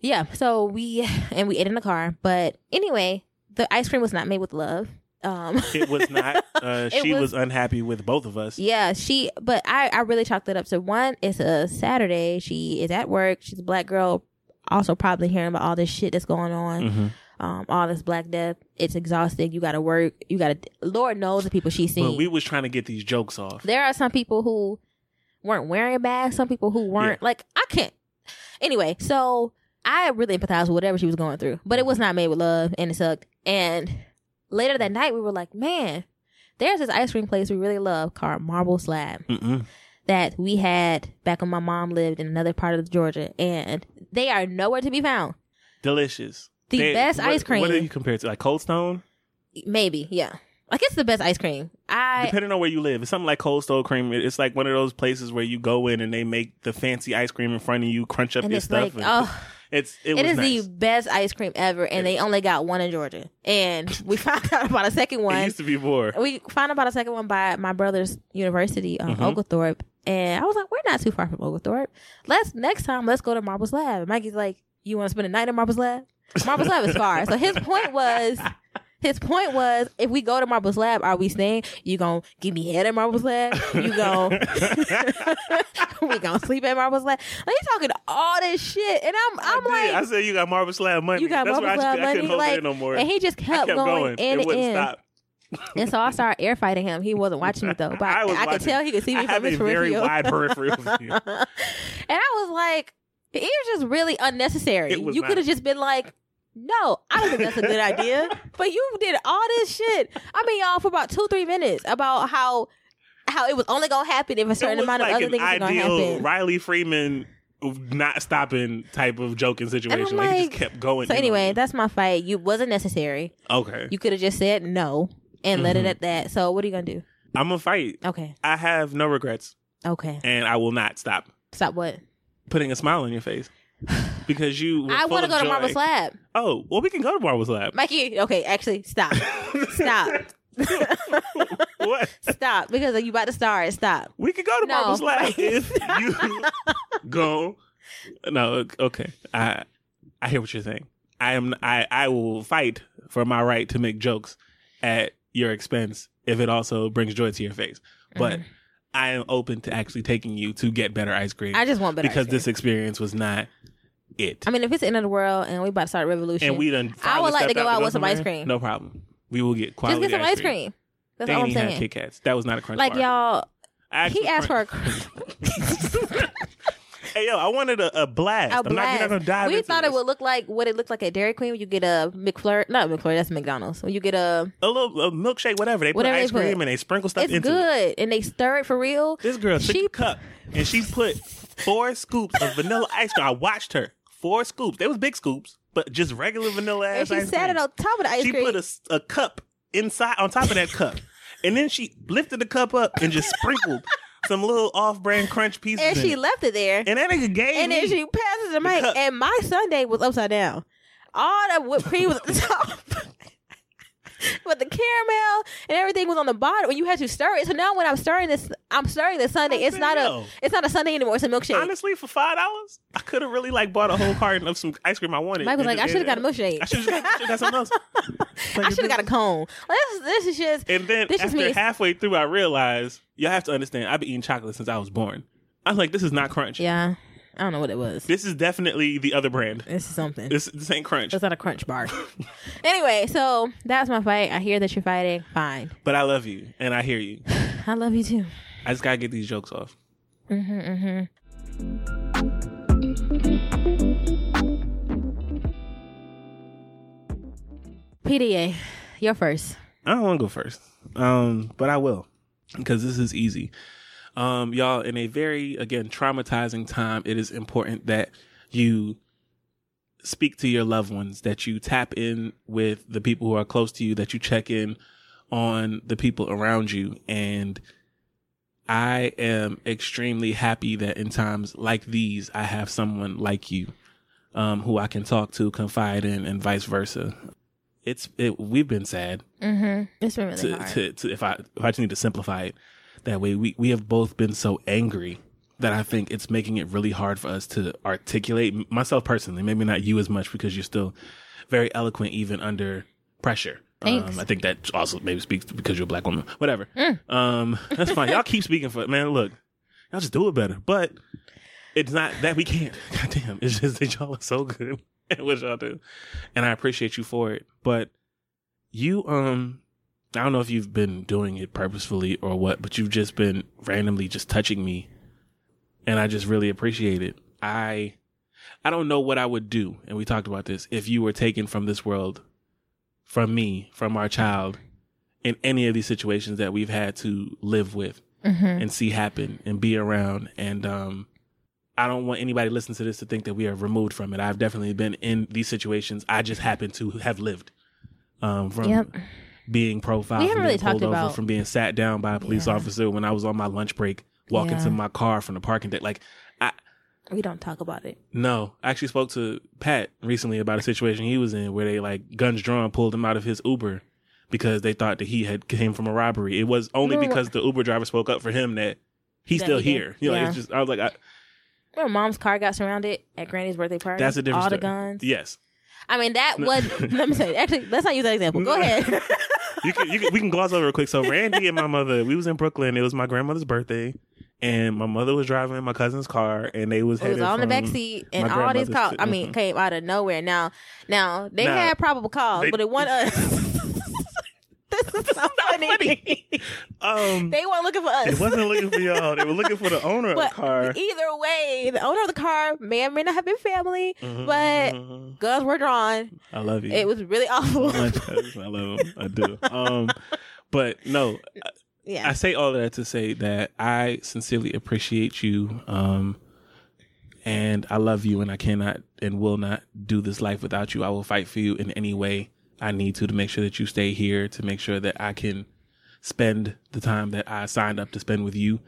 yeah, so we, and we ate in the car. But anyway, the ice cream was not made with love. Um, It was [laughs] not. Uh, she was, was- unhappy with both of us. yeah, she, but I, I really chalked it up to one, it's a Saturday. She is at work. She's a black girl, also probably hearing about all this shit that's going on. Mhm. Um, all this black death. It's exhausting. You got to work. You got to, Lord knows the people she's seen. But we was trying to get these jokes off. there are some people who weren't wearing a bag, some people who weren't like I can't. Anyway, so I really empathize with whatever she was going through, but it was not made with love and it sucked. And later that night, we were like, man, there's this ice cream place we really love called Marble Slab Mm-mm. That we had back when my mom lived in another part of Georgia, and they are nowhere to be found. Delicious. The They- best what- ice cream. What are you compared to? Like Cold Stone? Maybe, yeah. Like it's the best ice cream. I Depending on where you live, it's something like Cold Stone Cream. It's like one of those places where you go in and they make the fancy ice cream in front of you, crunch up and your stuff. like, and oh, it's it, It is nice. the best ice cream ever, and It they is. only got one in Georgia. And [laughs] we found out about a second It one. used to be more. We found out about a second one by my brother's university, um, Mhm. Oglethorpe. And I was like, we're not too far from Oglethorpe. Let's next time, let's go to Marble Slab. And Mikey's like, you want to spend a night in Marble Slab? Marble Slab is far. So his point was, [laughs] his point was, if we go to Marble Slab, are we staying? You gonna give me head at Marble Slab? You gonna [laughs] we gonna sleep at Marble Slab? Like he's talking all this shit, and I'm I'm I like. I said you got Marble Lab money. you got That's Marble why I, just- I couldn't money, hold it like, no more. and he just kept, kept going, going. in it and wouldn't in. stop. And so I started air fighting him. He wasn't watching me though, but [laughs] I, was I, could tell he could see me I from his a very wide peripheral [laughs] and I was like, it was just really unnecessary. Was You could have just been like, No, I don't think that's a good idea. But you did all this shit. I mean, y'all for about two, three minutes about how how it was only gonna happen if a certain amount like of other things are gonna ideal happen. Riley Freeman not stopping type of joking situation. I'm like, he just kept going. So anyway, it. that's my fight. You wasn't necessary. okay. You could have just said no and let it Mm-hmm. at that. So what are you gonna do? I'm gonna fight. Okay. I have no regrets, Okay. and I will not stop Stop what? putting a smile on your face because you. I want to go to Marvel's Lab. Oh well, we can go to Marvel's Lab. Mikey, okay, actually, stop. stop. [laughs] what? Stop. Because you about to start. Stop. We can go to No. lab. Slab [laughs] if you go. No, okay. I I hear what you're saying. I am. I I will fight for my right to make jokes at your expense if it also brings joy to your face. But mm-hmm. I am open to actually taking you to get better ice cream. I just want better because ice cream. this experience was not it. I mean, if it's the end of the world and we about to start a revolution, and we done. I would like to go out with some ice cream. No problem. We will get just quality. get some ice cream. That's They all I'm saying. Kit Kats. That was not a crunch Like bar. y'all, I he asked for a crunch. [laughs] [laughs] Hey yo, I wanted a, a blast. a I'm not, blast. not gonna dive we thought this. it would look like what it looked like at Dairy Queen when you get a McFlurry. Not McFlurry, that's McDonald's. When you get a, a little a milkshake, whatever. They Whatever put they ice put. cream and they sprinkle stuff it's into it. good, and they stir it for real. This girl took She- a cup and she put four scoops of vanilla ice cream. I watched her. Four scoops. They was big scoops, but just regular vanilla And ass she sat cream. it on top of the ice she cream. She put a cup inside on top of that cup, and then she lifted the cup up and just sprinkled some little off-brand crunch pieces. and she it. left it there. And that nigga gave and me. then she passes the mic, cup. [laughs] and my sundae was upside down. All that whipped cream was at the top. [laughs] [laughs] But the caramel and everything was on the bottom when you had to stir it. So now when I'm stirring this, I'm stirring this sundae. Oh, it's not know. a, it's not a sundae anymore. It's a milkshake. Honestly, for five dollars, I could have really like bought a whole carton of some ice cream I wanted. Mike was like, I should have got a milkshake. I should have got, got something else. I should have got a cone. This, this is just. And then after halfway through, I realized y'all have to understand. I've been eating chocolate since I was born. I was like, this is not crunch. Yeah, I don't know what it was. This is definitely the other brand. This is something. This this ain't crunch. It's not a crunch bar. [laughs] anyway, so that's my fight. I hear that you're fighting. Fine. But I love you and I hear you. [sighs] I love you too. I just gotta get these jokes off. PDA, you're first. I don't want to go first, um, but I will because this is easy. Um, y'all, in a very again traumatizing time, it is important that you speak to your loved ones, that you tap in with the people who are close to you, that you check in on the people around you, and I am extremely happy that in times like these, I have someone like you, um, who I can talk to, confide in, and vice versa. It's it. We've been sad Mm-hmm. It's been really to, hard. to, to if I if I just need to simplify it that way, we we have both been so angry that I think it's making it really hard for us to articulate myself personally. Maybe not you as much because you're still very eloquent even under pressure. Um, I think that also maybe speaks because you're a black woman. Whatever. Mm. Um, that's fine. y'all keep speaking for it, man. Look, y'all just do it better. But it's not that we can't. [laughs] God damn. It's just that y'all are so good [laughs] at what y'all do, and I appreciate you for it. But you, um, I don't know if you've been doing it purposefully or what, but you've just been randomly just touching me, and I just really appreciate it. I, I don't know what I would do, and we talked about this if you were taken from this world, from me, from our child, in any of these situations that we've had to live with Mm-hmm. and see happen and be around. And um, I don't want anybody listening to this to think that we are removed from it. I've definitely been in these situations. I just happen to have lived um, from Yep. Being profiled, We haven't really talked over, about- from being sat down by a police Yeah. officer when I was on my lunch break, walking Yeah. to my car from the parking deck. Like, I We don't talk about it. no, I actually spoke to Pat recently about a situation he was in where they like guns drawn pulled him out of his Uber because they thought that he had came from a robbery. It was only because the Uber driver spoke up for him that he's That still he here. You know, Yeah. it's just I was like, I, Remember, mom's car got surrounded at Granny's birthday party. that's a different All the story. guns. Yes, I mean, that was. [laughs] let me say. Actually, let's not use that example. Go ahead. [laughs] you can, you can we can gloss over real quick. So Randy and my mother, we was in Brooklyn. It was my grandmother's birthday. And my mother was driving my cousin's car, and they was It was all the back seat, and all these calls. to- I mean, Mhm. came out of nowhere. Now, now they Now, had probable cause, they- but it wasn't [laughs] us. [laughs] this It's not funny. um, they weren't looking for us. it wasn't looking for y'all. They were looking for the owner of the car. either way, the owner of the car may or may not have been family, Mhm, but mhm. guns were drawn. I love you. It was really awful. I love him. I do. Um, but no, yeah. I say all that to say that I sincerely appreciate you. Um, and I love you, and I cannot and will not do this life without you. I will fight for you in any way I need to to make sure that you stay here, to make sure that I can spend the time that I signed up to spend with you.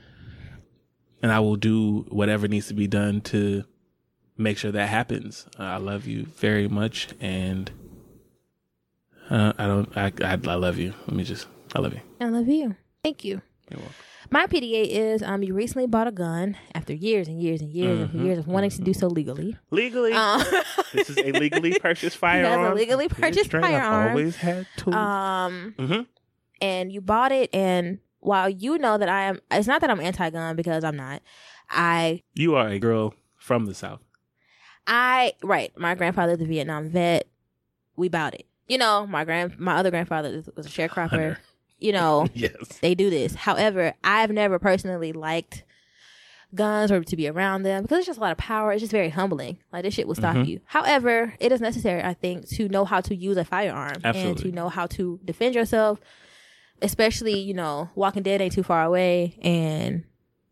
And I will do whatever needs to be done to make sure that happens. Uh, I love you very much, and uh, I don't. I, I I love you. Let me just. I love you. I love you. Thank you. You're welcome. My PDA is um you recently bought a gun after years and years and years Mm-hmm. and years of wanting to do so legally. Legally, Um, [laughs] this is a legally purchased [laughs] firearm. legally Pretty purchased straight. I've always had tools. um Mhm. and you bought it and while you know that I am it's not that I'm anti-gun because I'm not. I You are a girl from the south. I right, my grandfather's a Vietnam vet. We bought it. You know, my grand my other grandfather was a sharecropper. Hunter. You know, [laughs] Yes. they do this. However, I've never personally liked guns or to be around them because it's just a lot of power. It's just very humbling. Like this shit will stop Mhm. you. However, it is necessary, I think, to know how to use a firearm and to know how to defend yourself. Especially, you know, Walking Dead ain't too far away, and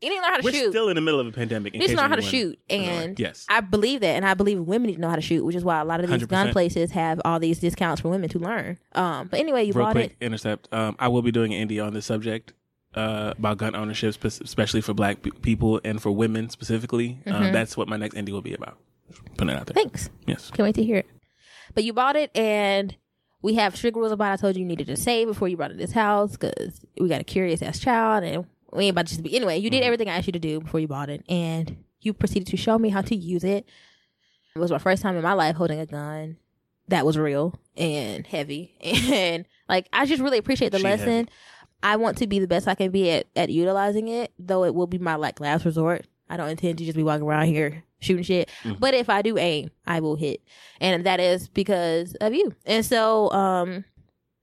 need to learn how to We're shoot. still in the middle of a pandemic. in need to learn how to shoot, and yes, I believe that, and I believe women need to know how to shoot, which is why a lot of these gun 100%. places have all these discounts for women to learn. Um, but anyway, you real bought quick it. intercept. Um, I will be doing an indie on this subject uh, about gun ownership, spe- especially for Black pe- people and for women specifically. Mm-hmm. Um, that's what my next indie will be about. Putting it out there. Thanks. Yes. Can't wait to hear it. But you bought it, and we have strict rules about. It. I told you you needed to save before you brought it to this house because we got a curious ass child, and we ain't about to just be. Anyway, you did everything I asked you to do before you bought it, and you proceeded to show me how to use it. It was my first time in my life holding a gun that was real and heavy, [laughs] and like I just really appreciate the She lesson. heavy. I want to be the best I can be at, at utilizing it, though it will be my like last resort. I don't intend to just be walking around here [laughs] shooting shit. But if I do aim, I will hit. And that is because of you. And so um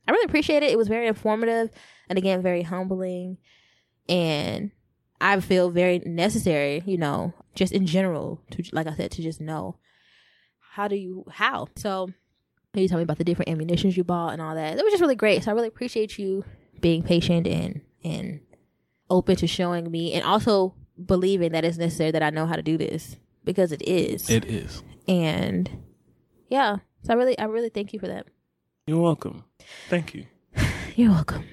I really appreciate it. It was very informative and again very humbling. And I feel very necessary, you know, just in general to like I said, to just know how do you how. So you tell me about the different ammunitions you bought and all that. It was just really great. So I really appreciate you being patient and and open to showing me and also believing that it's necessary that I know how to do this because it is. It is. and yeah. So I really I really thank you for that. You're welcome. Thank you. [sighs] You're welcome.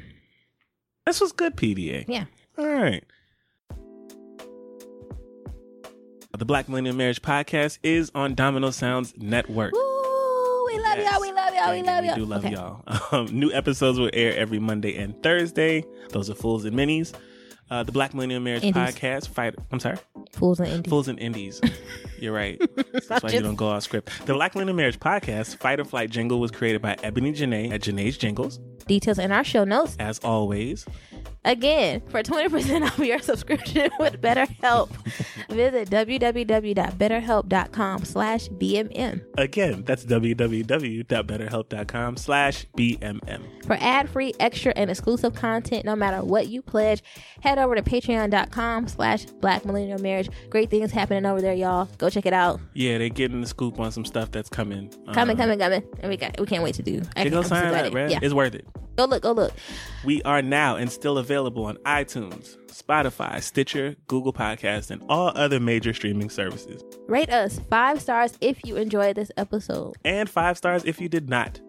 This was good, PDA. Yeah. All right. The Black Millennial Marriage Podcast is on Domino Sounds Network. Woo! We love Yes. y'all. We love y'all. We love y'all. We do love Okay. y'all. [laughs] Um, new episodes will air every Monday and Thursday. Those are Fools and Minis. Uh, the Black Millennial Marriage Indies. Podcast. Fight. I'm sorry. Fools and indies. Fools and Indies. [laughs] You're right. [laughs] That's why you don't go off script. The Black Millennial Marriage Podcast, Fight or Flight jingle was created by Ebony Janae at Janae's Jingles. Details in our show notes. As always, Again, for 20% [laughs] off your subscription [laughs] with BetterHelp, [laughs] visit www.betterhelp.com slash BMM. again, that's www.betterhelp.com slash BMM. For ad-free, extra, and exclusive content, no matter what you pledge, head over to patreon.com slash black millennial marriage. Great things happening over there, y'all. Go check it out. Yeah, they're getting the scoop on some stuff that's coming. Coming, Um, coming, coming. And we got we can't wait to do. I You go I'm so sign up, bruh. Yeah. It's worth it. Go look, go look. We are now and still available on iTunes, Spotify, Stitcher, Google Podcasts, and all other major streaming services. Rate us five stars if you enjoyed this episode. And five stars if you did not.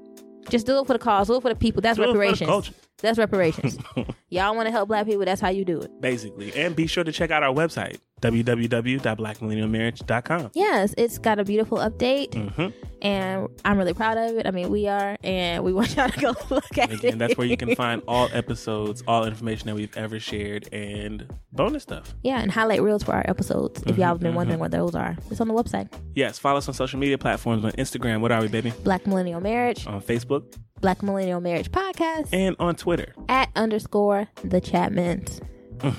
Just do it for the cause. Do it for the people. That's Do it for the reparations. That's reparations. [laughs] Y'all want to help black people? That's how you do it. Basically. And be sure to check out our website, www.blackmillennialmarriage.com. Yes, it's got a beautiful update, Mm-hmm. and I'm really proud of it. I mean, we are, and we [laughs] want y'all to go look at it. Again, that's where you can find [laughs] all episodes, all information that we've ever shared, and bonus stuff. yeah, and highlight reels for our episodes. If y'all have Mm-hmm, been wondering what those are, it's on the website. Yes, follow us on social media platforms on Instagram. What are we, baby? Black Millennial Marriage, On Facebook Black Millennial Marriage Podcast, and on Twitter. at underscore the Chapmans. Mm.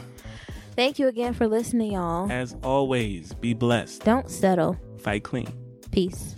Thank you again for listening, y'all. As always, be blessed. Don't settle. Fight clean. Peace.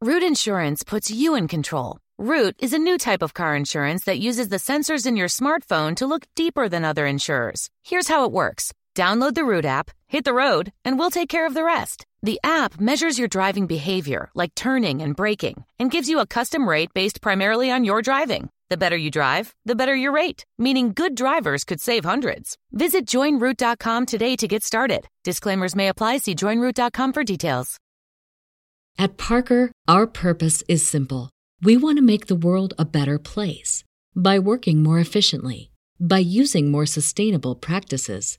Root Insurance puts you in control. Root is a new type of car insurance that uses the sensors in your smartphone to look deeper than other insurers. Here's how it works. Download the Root app, hit the road, and we'll take care of the rest. The app measures your driving behavior, like turning and braking, and gives you a custom rate based primarily on your driving. The better you drive, the better your rate, meaning good drivers could save hundreds. Visit joinroot.com today to get started. Disclaimers may apply. See joinroot.com for details. At Parker, our purpose is simple. We want to make the world a better place by working more efficiently, by using more sustainable practices,